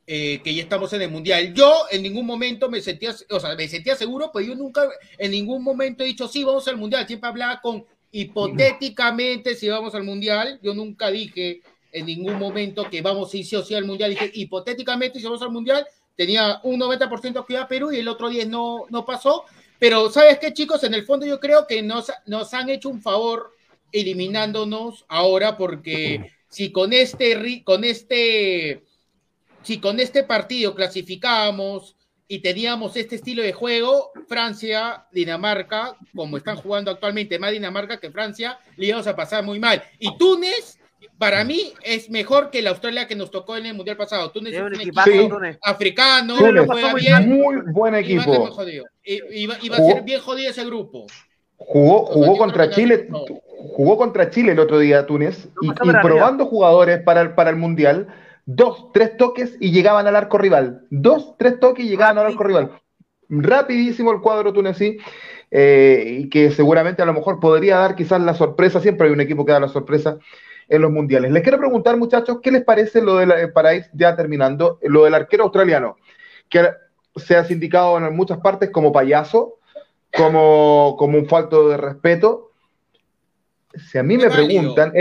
eh, que ya estamos en el Mundial. Yo en ningún momento me sentía, o sea, me sentía seguro, pero yo nunca en ningún momento he dicho, sí, vamos al Mundial. Siempre hablaba con hipotéticamente si vamos al Mundial. Yo nunca dije en ningún momento que vamos ir sí o sí al Mundial. Dije, hipotéticamente si vamos al Mundial, tenía un 90% que iba a Perú y el otro 10 no, no pasó. Pero, ¿sabes qué, chicos? En el fondo yo creo que nos, nos han hecho un favor eliminándonos ahora porque si con este, con este, si con este partido clasificábamos y teníamos este estilo de juego, Francia, Dinamarca, como están jugando actualmente, más Dinamarca que Francia, le íbamos a pasar muy mal. Y Túnez para mí es mejor que la Australia que nos tocó en el mundial pasado. Túnez es un equipo africano, muy buen equipo. Iba, a ser bien jodido ese grupo. Jugó, jugó contra Chile, jugó contra Chile el otro día Túnez y, probando jugadores para el, para el mundial, dos, tres toques y llegaban al arco rival. Dos, tres toques y llegaban al arco rival. Rapidísimo el cuadro tunesí. Eh, y que seguramente a lo mejor podría dar quizás la sorpresa, siempre hay un equipo que da la sorpresa en los mundiales. Les quiero preguntar, muchachos, ¿qué les parece lo de la, para ir ya terminando, lo del arquero australiano, que se ha sindicado en muchas partes como payaso, como, como un falto de respeto? Si a mí me preguntan,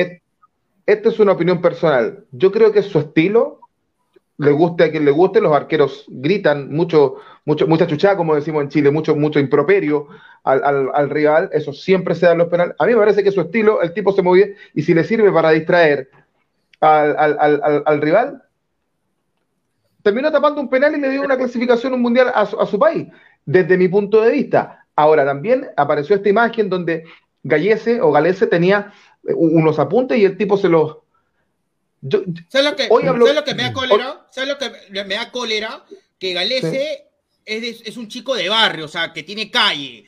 esta es una opinión personal, yo creo que es su estilo, le guste a quien le guste, los arqueros gritan mucho, mucho, mucha chuchada, como decimos en Chile, mucho, mucho improperio al, rival, eso siempre se da en los penales. A mí me parece que su estilo, el tipo se mueve y si le sirve para distraer al, rival, terminó tapando un penal y le dio una clasificación un mundial a su, país, desde mi punto de vista. Ahora también apareció esta imagen donde Gallese o Galese tenía unos apuntes y el tipo se los ¿Sabes lo que, lo que me da cólera? ¿Sabes lo que me da cólera? Que Galese es, un chico de barrio, o sea, que tiene calle.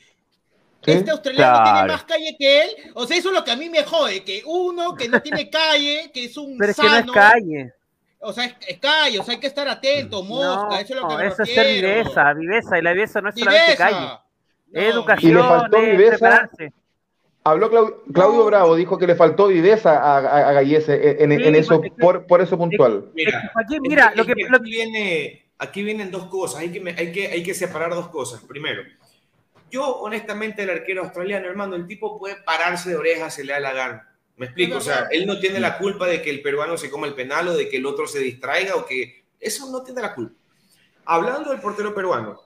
Este australiano tiene más calle que él. O sea, eso es lo que a mí me jode, que uno que no tiene calle, que es un Pero es que no es calle. O sea, es, calle, o sea, hay que estar atento, mosca, eso es lo que me eso es ser viveza, viveza, y la viveza no es solamente calle. educación, y le faltó viveza, Habló Claudio, Bravo, dijo que le faltó viveza a, a, Gallese en, eso, por, por, eso puntual. Mira, aquí, mira, lo que, aquí, viene, aquí vienen dos cosas, hay que, hay, que, hay que separar dos cosas. Primero, yo honestamente el arquero australiano, hermano, el tipo puede pararse de orejas, se le da la gana. Me explico, o sea, él no tiene la culpa de que el peruano se coma el penal o de que el otro se distraiga o que... Eso no tiene la culpa. Hablando del portero peruano,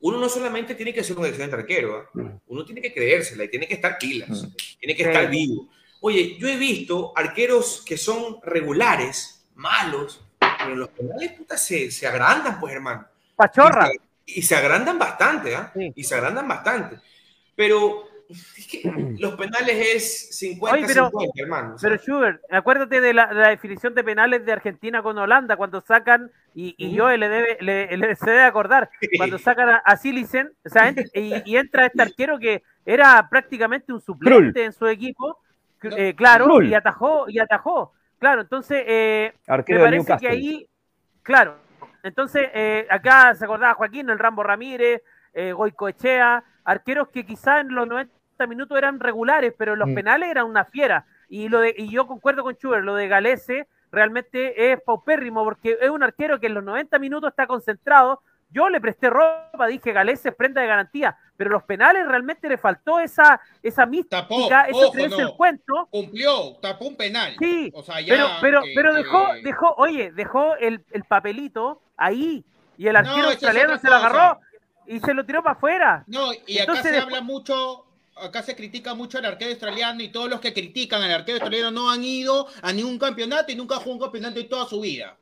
uno no solamente tiene que ser un excelente arquero, mm. uno tiene que creérsela y tiene que estar pilas, mm. tiene que estar vivo. Oye, yo he visto arqueros que son regulares, malos, pero los penales puta, se, se agrandan, pues, hermano. Pachorra. Y se, agrandan bastante, ¿ah? Y se agrandan bastante. Pero es que los penales es 50-50, hermano. Pero Schubert, acuérdate de la, definición de penales de Argentina con Holanda, cuando sacan, y, yo le, debe, le, se debe acordar, cuando sacan a, a Silicen, o sea, y, entra este arquero que era prácticamente un suplente en su equipo, eh, claro, y atajó, y atajó. Claro, entonces, eh, me parece que ahí, claro, entonces, eh, acá se acordaba Joaquín, el Rambo Ramírez, eh, Goicoechea, arqueros que quizás en los 90 minutos eran regulares, pero los mm. penales eran una fiera. Y, lo de, y yo concuerdo con Schubert, lo de Galese realmente es paupérrimo, porque es un arquero que en los 90 minutos está concentrado. Yo le presté ropa, dije Galese prenda de garantía, pero los penales realmente le faltó esa, esa mística, ese el cuento. Cumplió, tapó un penal. Sí, pero, pero, pero dejó, dejó, oye, dejó el, el, papelito ahí y el arquero australiano se lo agarró y se lo tiró para afuera. No, y acá se habla mucho acá se critica mucho al arquero australiano y todos los que critican al arquero australiano no han ido a ningún campeonato y nunca jugado un campeonato en toda su vida.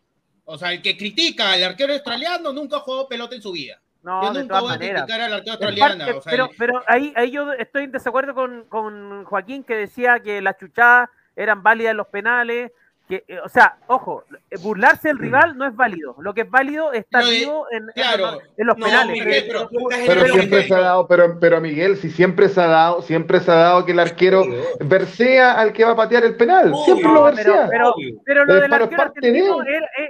O sea, el que critica al arquero australiano nunca ha jugado pelota en su vida. No, yo nunca voy a maneras. criticar al arquero australiano. parte- o sea, pero, pero ahí, ahí yo estoy en desacuerdo con, con Joaquín que decía que las chuchadas eran válidas en los penales. Que, eh, o sea, ojo, eh, burlarse del rival no es válido. Lo que es válido es estar No, vivo en, claro. los- en los No, penales. Miguel, pero Pero siempre se ha dado, pero, pero Miguel, si siempre se ha dado, siempre se ha dado que el arquero versea al que va a patear el penal. Obvio. Siempre lo versea. pero, Obvio. pero lo Es del arquero parte de es, es-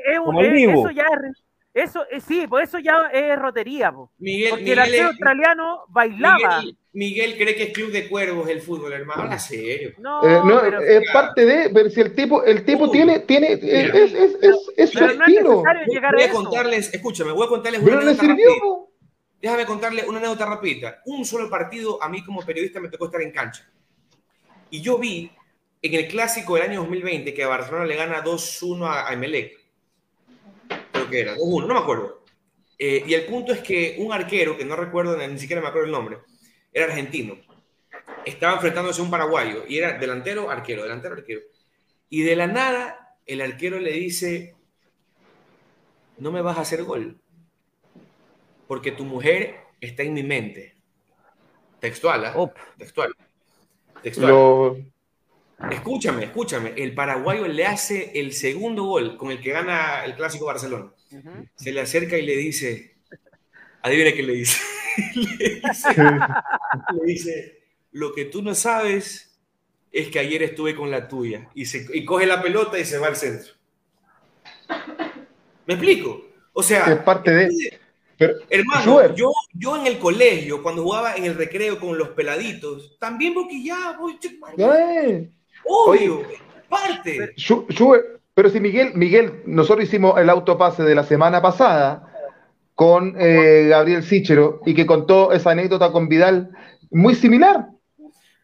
es es- eso ya es eso eh, sí, pues eso ya es rotería, po. Miguel, porque el Miguel, arquero es- australiano bailaba. Miguel, Miguel cree que es club de cuervos el fútbol, hermano. Habla serio. No, Eh, no, pero, es parte de, pero si el tipo, el tipo Uy. tiene, tiene, es, Mira. es, es, es, es su pero no estilo. necesario Voy, llegar voy a a eso. contarles, escúchame, voy a contarles una Pero le anécdota sirvió. Déjame contarle una anécdota rapidita. Un solo partido, a mí como periodista me tocó estar en cancha. Y yo vi en el clásico del año 2020 que a Barcelona le gana 2-1 a, a Emelec. Creo que era, 2-1, no me acuerdo. Eh, y el punto es que un arquero, que no recuerdo, ni siquiera me acuerdo el nombre, era argentino. Estaba enfrentándose a un paraguayo y era delantero, arquero, delantero, arquero. Y de la nada, el arquero le dice, no me vas a hacer gol porque tu mujer está en mi mente. Textual, ¿ah? Op. Textual. Textual. Lo- Escúchame, escúchame. El paraguayo le hace el segundo gol con el que gana el clásico Barcelona. Se le acerca y le dice, adivina qué le dice. le, dice le dice, lo que tú no sabes es que ayer estuve con la tuya. Y, se, y coge la pelota y se va al centro. ¿Me explico? O sea, es parte de. Pero, Hermano, yo, yo en el colegio, cuando jugaba en el recreo con los peladitos, también boquillaba, voy, eh, obvio, parte. Schubert, pero si Miguel, Miguel, nosotros hicimos el autopase de la semana pasada con eh, Gabriel Sichero y que contó esa anécdota con Vidal muy similar.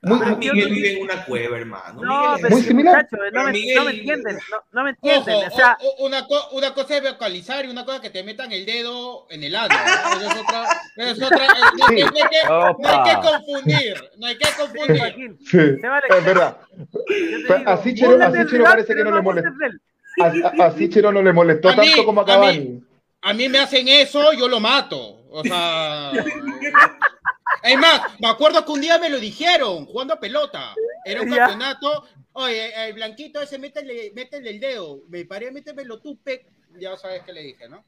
Muy, Ah, Miguel vive en una cueva, hermano. No, Miguel es pero Muy sí, similar. muchachos, no, me, Miguel- no me entienden, no, no me Ojo, entienden. o sea, o- o- una, co- una cosa es vocalizar y una cosa es que te metan el dedo en el ano. ¿no? Es otra. es otra- eh, no, Sí. no hay que, no hay que confundir. No hay que sí, confundir. Joaquín, sí, se vale es verdad. yo te Pero digo, a a del Sichero rival, parece que no le molesta. del- A, a- a Sichero no le molestó A mí, tanto como a a Cavani. mí. A mí me hacen eso, yo lo mato. O sea. Es más, me acuerdo que un día me lo dijeron, jugando a pelota. Era un Ya. campeonato. Oye, el blanquito ese, métele, métele el dedo. Me paré, métemelo tú, pec. Ya sabes qué le dije, ¿no?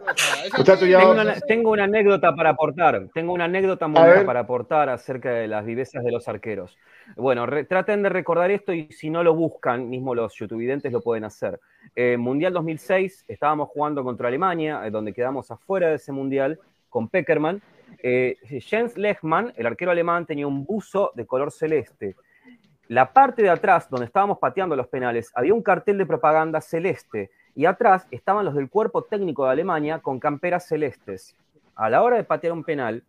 O sea, Tengo una, así. tengo una anécdota para aportar. Tengo una anécdota muy buena para aportar acerca de las vivezas de los arqueros. Bueno, re- traten de recordar esto y si no lo buscan, mismo los youtuvidentes lo pueden hacer. Eh, mundial 2006, estábamos jugando contra Alemania, eh, donde quedamos afuera de ese mundial con Peckerman. Eh, Jens Lechmann, el arquero alemán, tenía un buzo de color celeste. La parte de atrás, donde estábamos pateando los penales, había un cartel de propaganda celeste y atrás estaban los del cuerpo técnico de Alemania con camperas celestes. A la hora de patear un penal,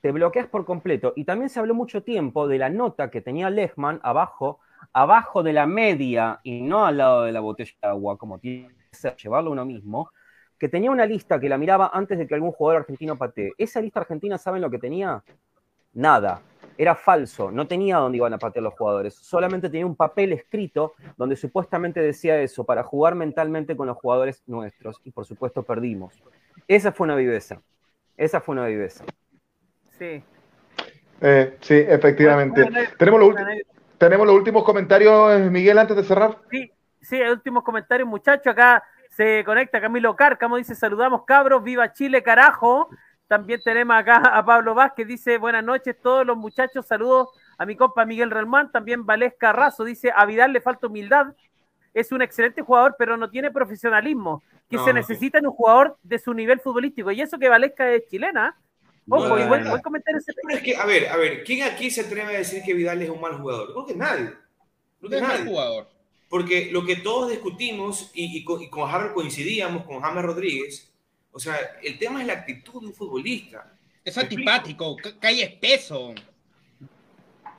te bloqueas por completo. Y también se habló mucho tiempo de la nota que tenía Lechmann abajo, abajo de la media y no al lado de la botella de agua, como tiene que ser, llevarlo uno mismo, que tenía una lista que la miraba antes de que algún jugador argentino patee. Esa lista argentina, ¿saben lo que tenía? Nada. Era falso, no tenía dónde iban a patear los jugadores, solamente tenía un papel escrito donde supuestamente decía eso, para jugar mentalmente con los jugadores nuestros, y por supuesto perdimos. Esa fue una viveza, esa fue una viveza. Sí. Eh, sí, efectivamente. Tenemos los, ulti- tenemos los últimos comentarios, eh, Miguel, antes de cerrar. Sí, sí, el últimos comentarios, muchachos. Acá se conecta Camilo Cárcamo, dice: Saludamos, cabros, viva Chile, carajo. También tenemos acá a Pablo Vázquez, dice: Buenas noches, todos los muchachos. Saludos a mi compa Miguel Relmán. También Valesca Razo dice: A Vidal le falta humildad. Es un excelente jugador, pero no tiene profesionalismo. Que No, se no necesita en un jugador de su nivel futbolístico. Y eso que Valesca es chilena. Ojo, Bueno. y buen, buen comentario ese. Pero es que, a ver, a ver, ¿quién aquí se atreve a decir que Vidal es un mal jugador? Creo que nadie. Creo que Es mal jugador. Porque lo que todos discutimos y, y con, y con Harold coincidíamos, con James Rodríguez, o sea, el tema es la actitud de un futbolista. Es antipático, ca- cae espeso.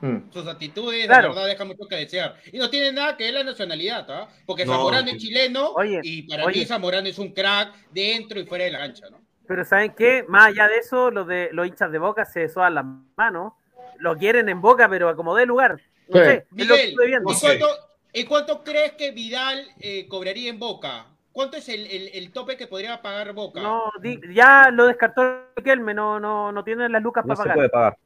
Mm. Sus actitudes, Claro. de verdad, dejan mucho que desear. Y no tiene nada que ver la nacionalidad, ¿ah? Porque No, Zamorano sí. es chileno Oye, y para oye. mí Zamorano es un crack dentro y fuera de la cancha, ¿no? Pero ¿saben qué? Más allá de eso, los de los hinchas de Boca se soban las manos. Lo quieren en Boca, pero a como dé lugar. No Sí. sé, es lo que Miguel, estoy viendo. ¿y No sé. cuánto, ¿Y cuánto crees que Vidal eh, cobraría en Boca? ¿Cuánto es el, tope que podría pagar Boca? No, ya lo descartó Kelme, no, no, no tiene las lucas para pagar. puede pagar.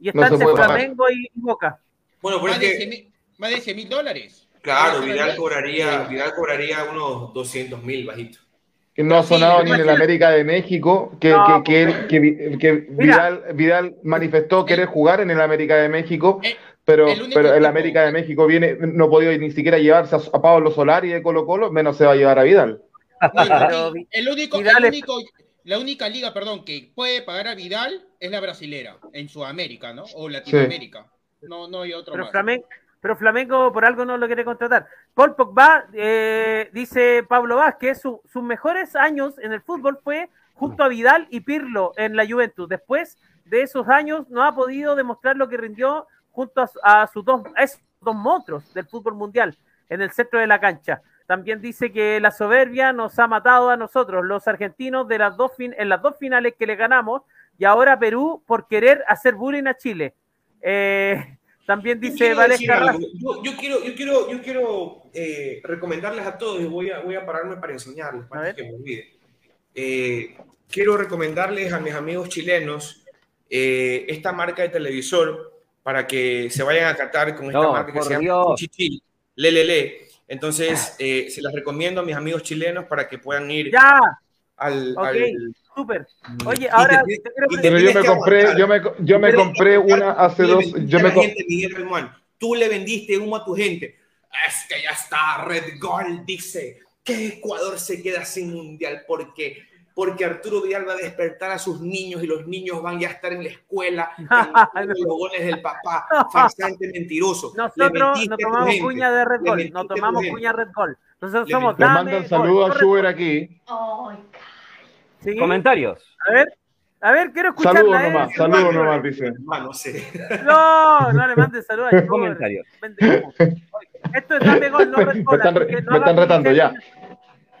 Y está entre Flamengo y Boca. Bueno, más, de más de 100 mil dólares. Claro, Vidal cobraría, Vidal cobraría unos 200 mil bajitos. Que no ha sonado ni en el América de México, que, que, que, que Vidal, Vidal, manifestó querer jugar en el América de México. Eh, pero el, pero el América de México viene, no ha podido ni siquiera llevarse a, Pablo Solari de Colo Colo, menos se va a llevar a Vidal. el único, el único, la única liga, perdón, que puede pagar a Vidal es la brasilera, en Sudamérica, ¿no? O Latinoamérica. No, no hay otro pero Flamengo, pero Flamengo por algo no lo quiere contratar. Paul Pogba, eh, dice Pablo Vázquez, sus mejores años en el fútbol fue junto a Vidal y Pirlo en la Juventus. Después de esos años no ha podido demostrar lo que rindió junto a, sus dos, esos dos monstruos del fútbol mundial en el centro de la cancha. También dice que la soberbia nos ha matado a nosotros, los argentinos, de las dos en las dos finales que le ganamos, y ahora Perú por querer hacer bullying a Chile. Eh, también dice yo, yo, quiero, yo quiero, yo quiero eh, recomendarles a todos, y voy a, voy a pararme para enseñarles, para que me olvide. Eh, quiero recomendarles a mis amigos chilenos esta marca de televisor para que se vayan a catar con esta marca que se llama Chichi, Lelele. Entonces, eh, se las recomiendo a mis amigos chilenos para que puedan ir ya. al, okay. Súper. Oye, ahora. Pero yo me compré, yo me, yo me compré una hace dos. Yo me gente, Miguel tú le vendiste humo a tu gente. Es que ya está, Red Gold dice que Ecuador se queda sin mundial porque porque Arturo Vidal va a despertar a sus niños y los niños van ya a estar en la escuela los goles del papá, farsante mentiroso. Nosotros no tomamos cuña de Red Bull, no tomamos cuña Red Bull. Nosotros somos Nos mandan saludos a Schubert aquí. Comentarios. A ver. A ver, quiero escuchar. Saludos nomás, saludos nomás, dice. No, no le mandes saludos a Comentarios. Esto es Dame Gol, no Red Bull. Me están retando, ya.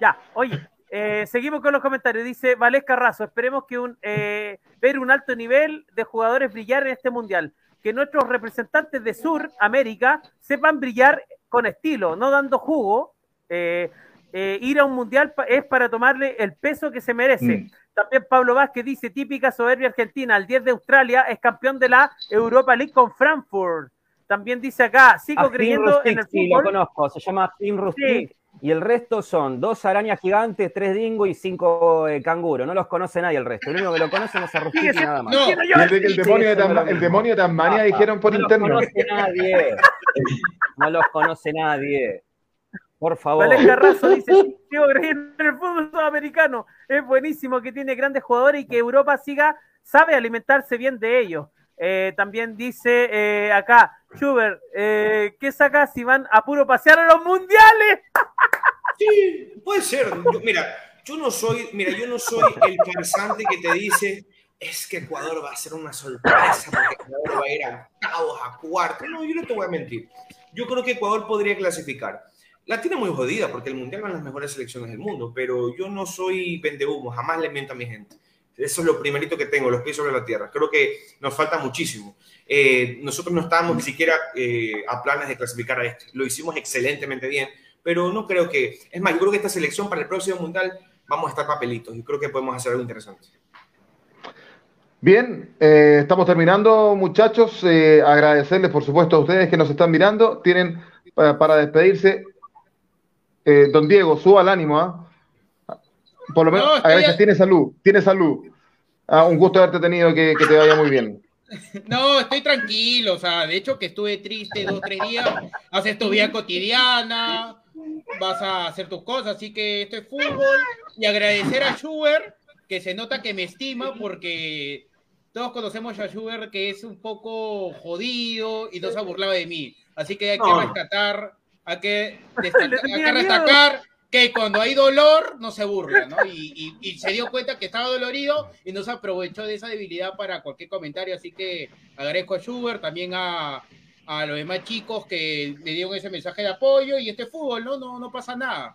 Ya, oye, eh, seguimos con los comentarios. Dice Valés Carrazo, esperemos que un, eh, ver un alto nivel de jugadores brillar en este mundial. Que nuestros representantes de Sur América sepan brillar con estilo, no dando jugo. Eh, ir a un mundial es para tomarle el peso que se merece. Mm. También Pablo Vázquez dice, típica soberbia argentina, el 10 de Australia es campeón de la Europa League con Frankfurt. También dice acá, sigo creyendo en el fútbol. Sí, lo conozco, se llama Tim Rustic y el resto son dos arañas gigantes, tres dingos y cinco eh, canguros. No los conoce nadie el resto. El único que lo conoce es a y nada más. No, el, demonio de el, demonio de Tasmania dijeron por interno. No los conoce nadie. No los conoce nadie. Por favor. Vale Carrazo dice, sigo creyendo en el fútbol sudamericano. Es buenísimo que tiene grandes jugadores y que Europa siga, sabe alimentarse bien de ellos. Eh, también dice eh, acá, Schubert, eh, ¿qué sacas si van a puro pasear a los mundiales? sí, puede ser. mira, yo no soy, mira, yo no soy el farsante que te dice es que Ecuador va a ser una sorpresa porque Ecuador va a ir a octavos, a cuartos. No, yo no te voy a mentir. Yo creo que Ecuador podría clasificar. La tiene muy jodida porque el Mundial van las mejores selecciones del mundo, pero yo no soy pendehumo, jamás le miento a mi gente. Eso es lo primerito que tengo, los pies sobre la tierra. Creo que nos falta muchísimo. Eh, nosotros no estábamos ni siquiera eh, a planes de clasificar a este. Lo hicimos excelentemente bien, pero no creo que... Es más, yo creo que esta selección para el próximo Mundial vamos a estar papelitos y creo que podemos hacer algo interesante. Bien, eh, estamos terminando, muchachos. agradecerles, por supuesto, a ustedes que nos están mirando. Tienen para, despedirse, don Diego, suba el ánimo. ¿ah? Por lo menos, a veces tiene salud, tiene salud. Ah, un gusto haberte tenido, que, te vaya muy bien. No, estoy tranquilo, o sea, de hecho que estuve triste dos, tres días, haces tu vida cotidiana, vas a hacer tus cosas, así que esto es fútbol, y agradecer a Schubert, que se nota que me estima porque todos conocemos a Schubert que es un poco jodido y no se ha burlado de mí, así que hay que rescatar, hay que, hay que destacar que cuando hay dolor no se burla, ¿no? Y, se dio cuenta que estaba dolorido y no se aprovechó de esa debilidad para cualquier comentario, así que agradezco a Schubert, también a, los demás chicos que me dieron ese mensaje de apoyo y este fútbol, ¿no? No, no pasa nada.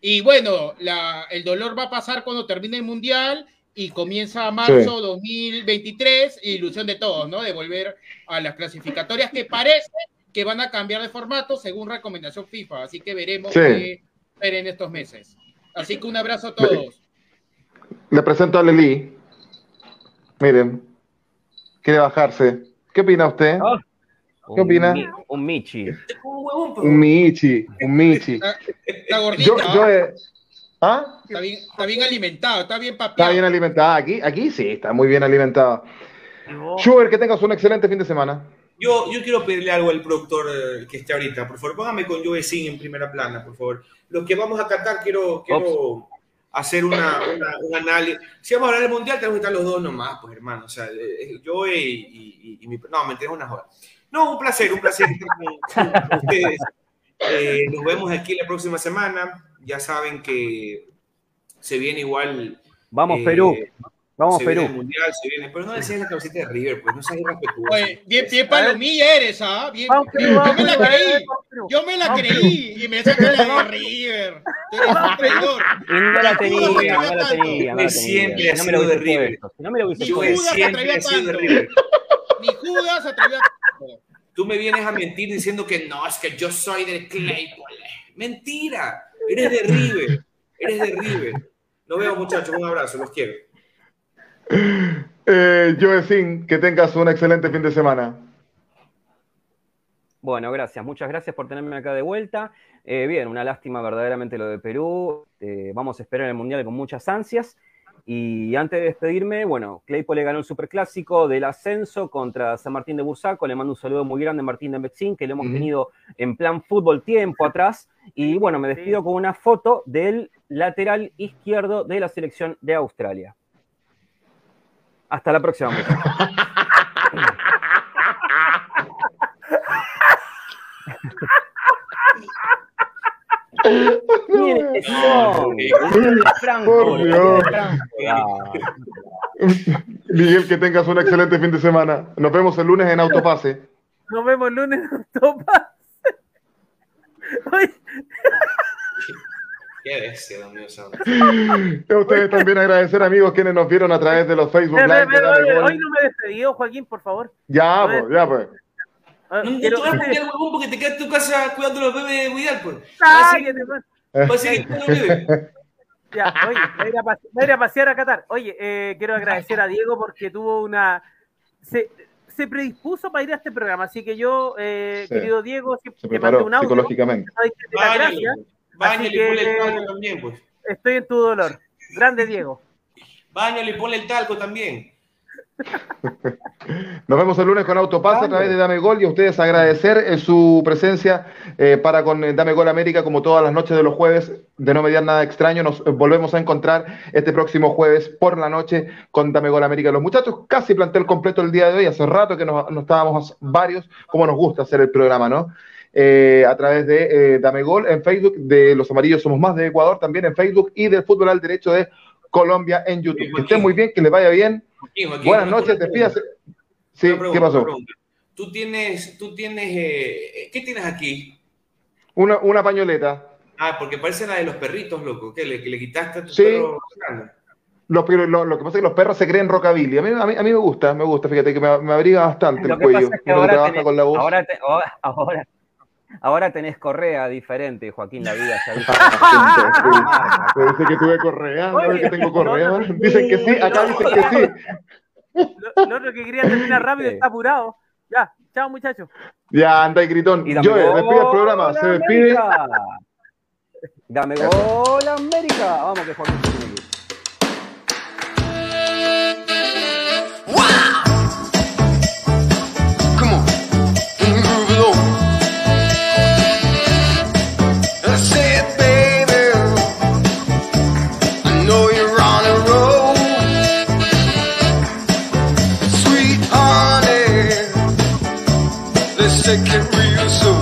Y bueno, la, el dolor va a pasar cuando termine el Mundial y comienza marzo 2023, ilusión de todos, ¿no? De volver a las clasificatorias que parece que van a cambiar de formato según recomendación FIFA, así que veremos qué ver en estos meses. Así que un abrazo a todos. Le presento a Leli. Miren, quiere bajarse. ¿Qué opina usted? Ah, ¿Qué opina? Un, Michi. Un Michi, un Michi. Está, gordito. Yo, ¿ah? ¿Ah? Está, bien, está bien alimentado, está bien papiado. Está bien alimentado. Aquí, aquí sí, está muy bien alimentado. Sugar, que tengas un excelente fin de semana. Yo, yo quiero pedirle algo al productor eh, que esté ahorita. Por favor, póngame con Joe Sin en primera plana, por favor. Lo que vamos a cantar, quiero, quiero hacer una, un análisis. Si vamos a hablar del mundial, tenemos que estar los dos nomás, pues hermano. O sea, eh, yo y, y, mi. No, me una joda. No, un placer, un placer estar con, ustedes. Eh, nos vemos aquí la próxima semana. Ya saben que se viene igual. Vamos, Perú. Vamos, se Perú. Viene el mundial, se viene, pero no decías la camiseta de River, pues no seas irrespetuoso. Oye, bien, bien palomilla eres, ¿ah? Bien, bien, yo me la creí, yo me la creí y me saqué la de River. Tú eres un traidor. No la tenía, no la tenía. No siempre ha sido de River. No me lo hubiese Ni Judas se atrevió tanto. Ni Judas se atrevió tanto. Tú me vienes a mentir diciendo que no, es que yo soy del Claypool. Mentira, eres de River, eres de River. Nos vemos muchachos, un abrazo, los quiero. Eh, que tengas un excelente fin de semana. Bueno, gracias. Muchas gracias por tenerme acá de vuelta. Eh, bien, una lástima verdaderamente lo de Perú. Eh, vamos a esperar el Mundial con muchas ansias. Y antes de despedirme, bueno, Claypole le ganó el superclásico del ascenso contra San Martín de Busaco. Le mando un saludo muy grande a Martín de Mexín, que lo hemos tenido en plan fútbol tiempo atrás. Y bueno, me despido con una foto del lateral izquierdo de la selección de Australia. Hasta la próxima. Miguel, que tengas un excelente fin de semana. Nos vemos el lunes en Autopase. Nos vemos el lunes en Autopase. Qué Dios mío Ustedes también agradecer, amigos, quienes nos vieron a través de los Facebook Live. hoy no me despedido, Joaquín, por favor. Ya, pues, ya, pues. Ah, no, tú vas a cuidar, huevón, porque te quedas en tu casa cuidando los bebés de Vidal, pues. Ya, oye, voy a, ir a, pasear, voy a, ir a pasear a Qatar. Oye, eh, quiero agradecer a Diego porque tuvo una. Se, se, predispuso para ir a este programa, así que yo, eh, sí. querido Diego, se te mandé un audio. Psicológicamente. Gracias. Báñale y ponle el talco también, pues. Estoy en tu dolor. Grande Diego. Báñale y ponle el talco también. Nos vemos el lunes con Autopasa a través de Dame Gol y a ustedes agradecer eh, su presencia eh, para con eh, Dame Gol América como todas las noches de los jueves de no mediar nada extraño. Nos volvemos a encontrar este próximo jueves por la noche con Dame Gol América. Los muchachos casi plantel completo el día de hoy. Hace rato que nos, nos estábamos varios, como nos gusta hacer el programa, ¿no? Eh, a través de eh, Dame Gol en Facebook, de Los Amarillos Somos Más de Ecuador también en Facebook y del Fútbol al Derecho de Colombia en YouTube. que estén muy bien, que les vaya bien. Buenas noches, despídase. Sí, ¿qué pasó? Tú tienes, tú tienes, eh, ¿qué tienes aquí? Una, una pañoleta. Ah, porque parece la de los perritos, loco, que le, le quitaste a tu sí. Lo, lo, lo, que pasa es que los perros se creen rockabilly. A mí, a mí, a mí me gusta, me gusta, fíjate que me, me abriga bastante el cuello. Es que ahora, tenés, con la voz. Ahora, te, ahora, Ahora tenés correa diferente, Joaquín La Vida. Ya dice que tuve correa, no que tengo correa. dicen que sí, acá dicen que sí. Lo, otro que quería terminar rápido está apurado. Ya, chao muchachos. Ya, anda y gritón. Y Yo, despide el programa, se despide. Dame gol América. Vamos que Joaquín tiene aquí. take it real soon.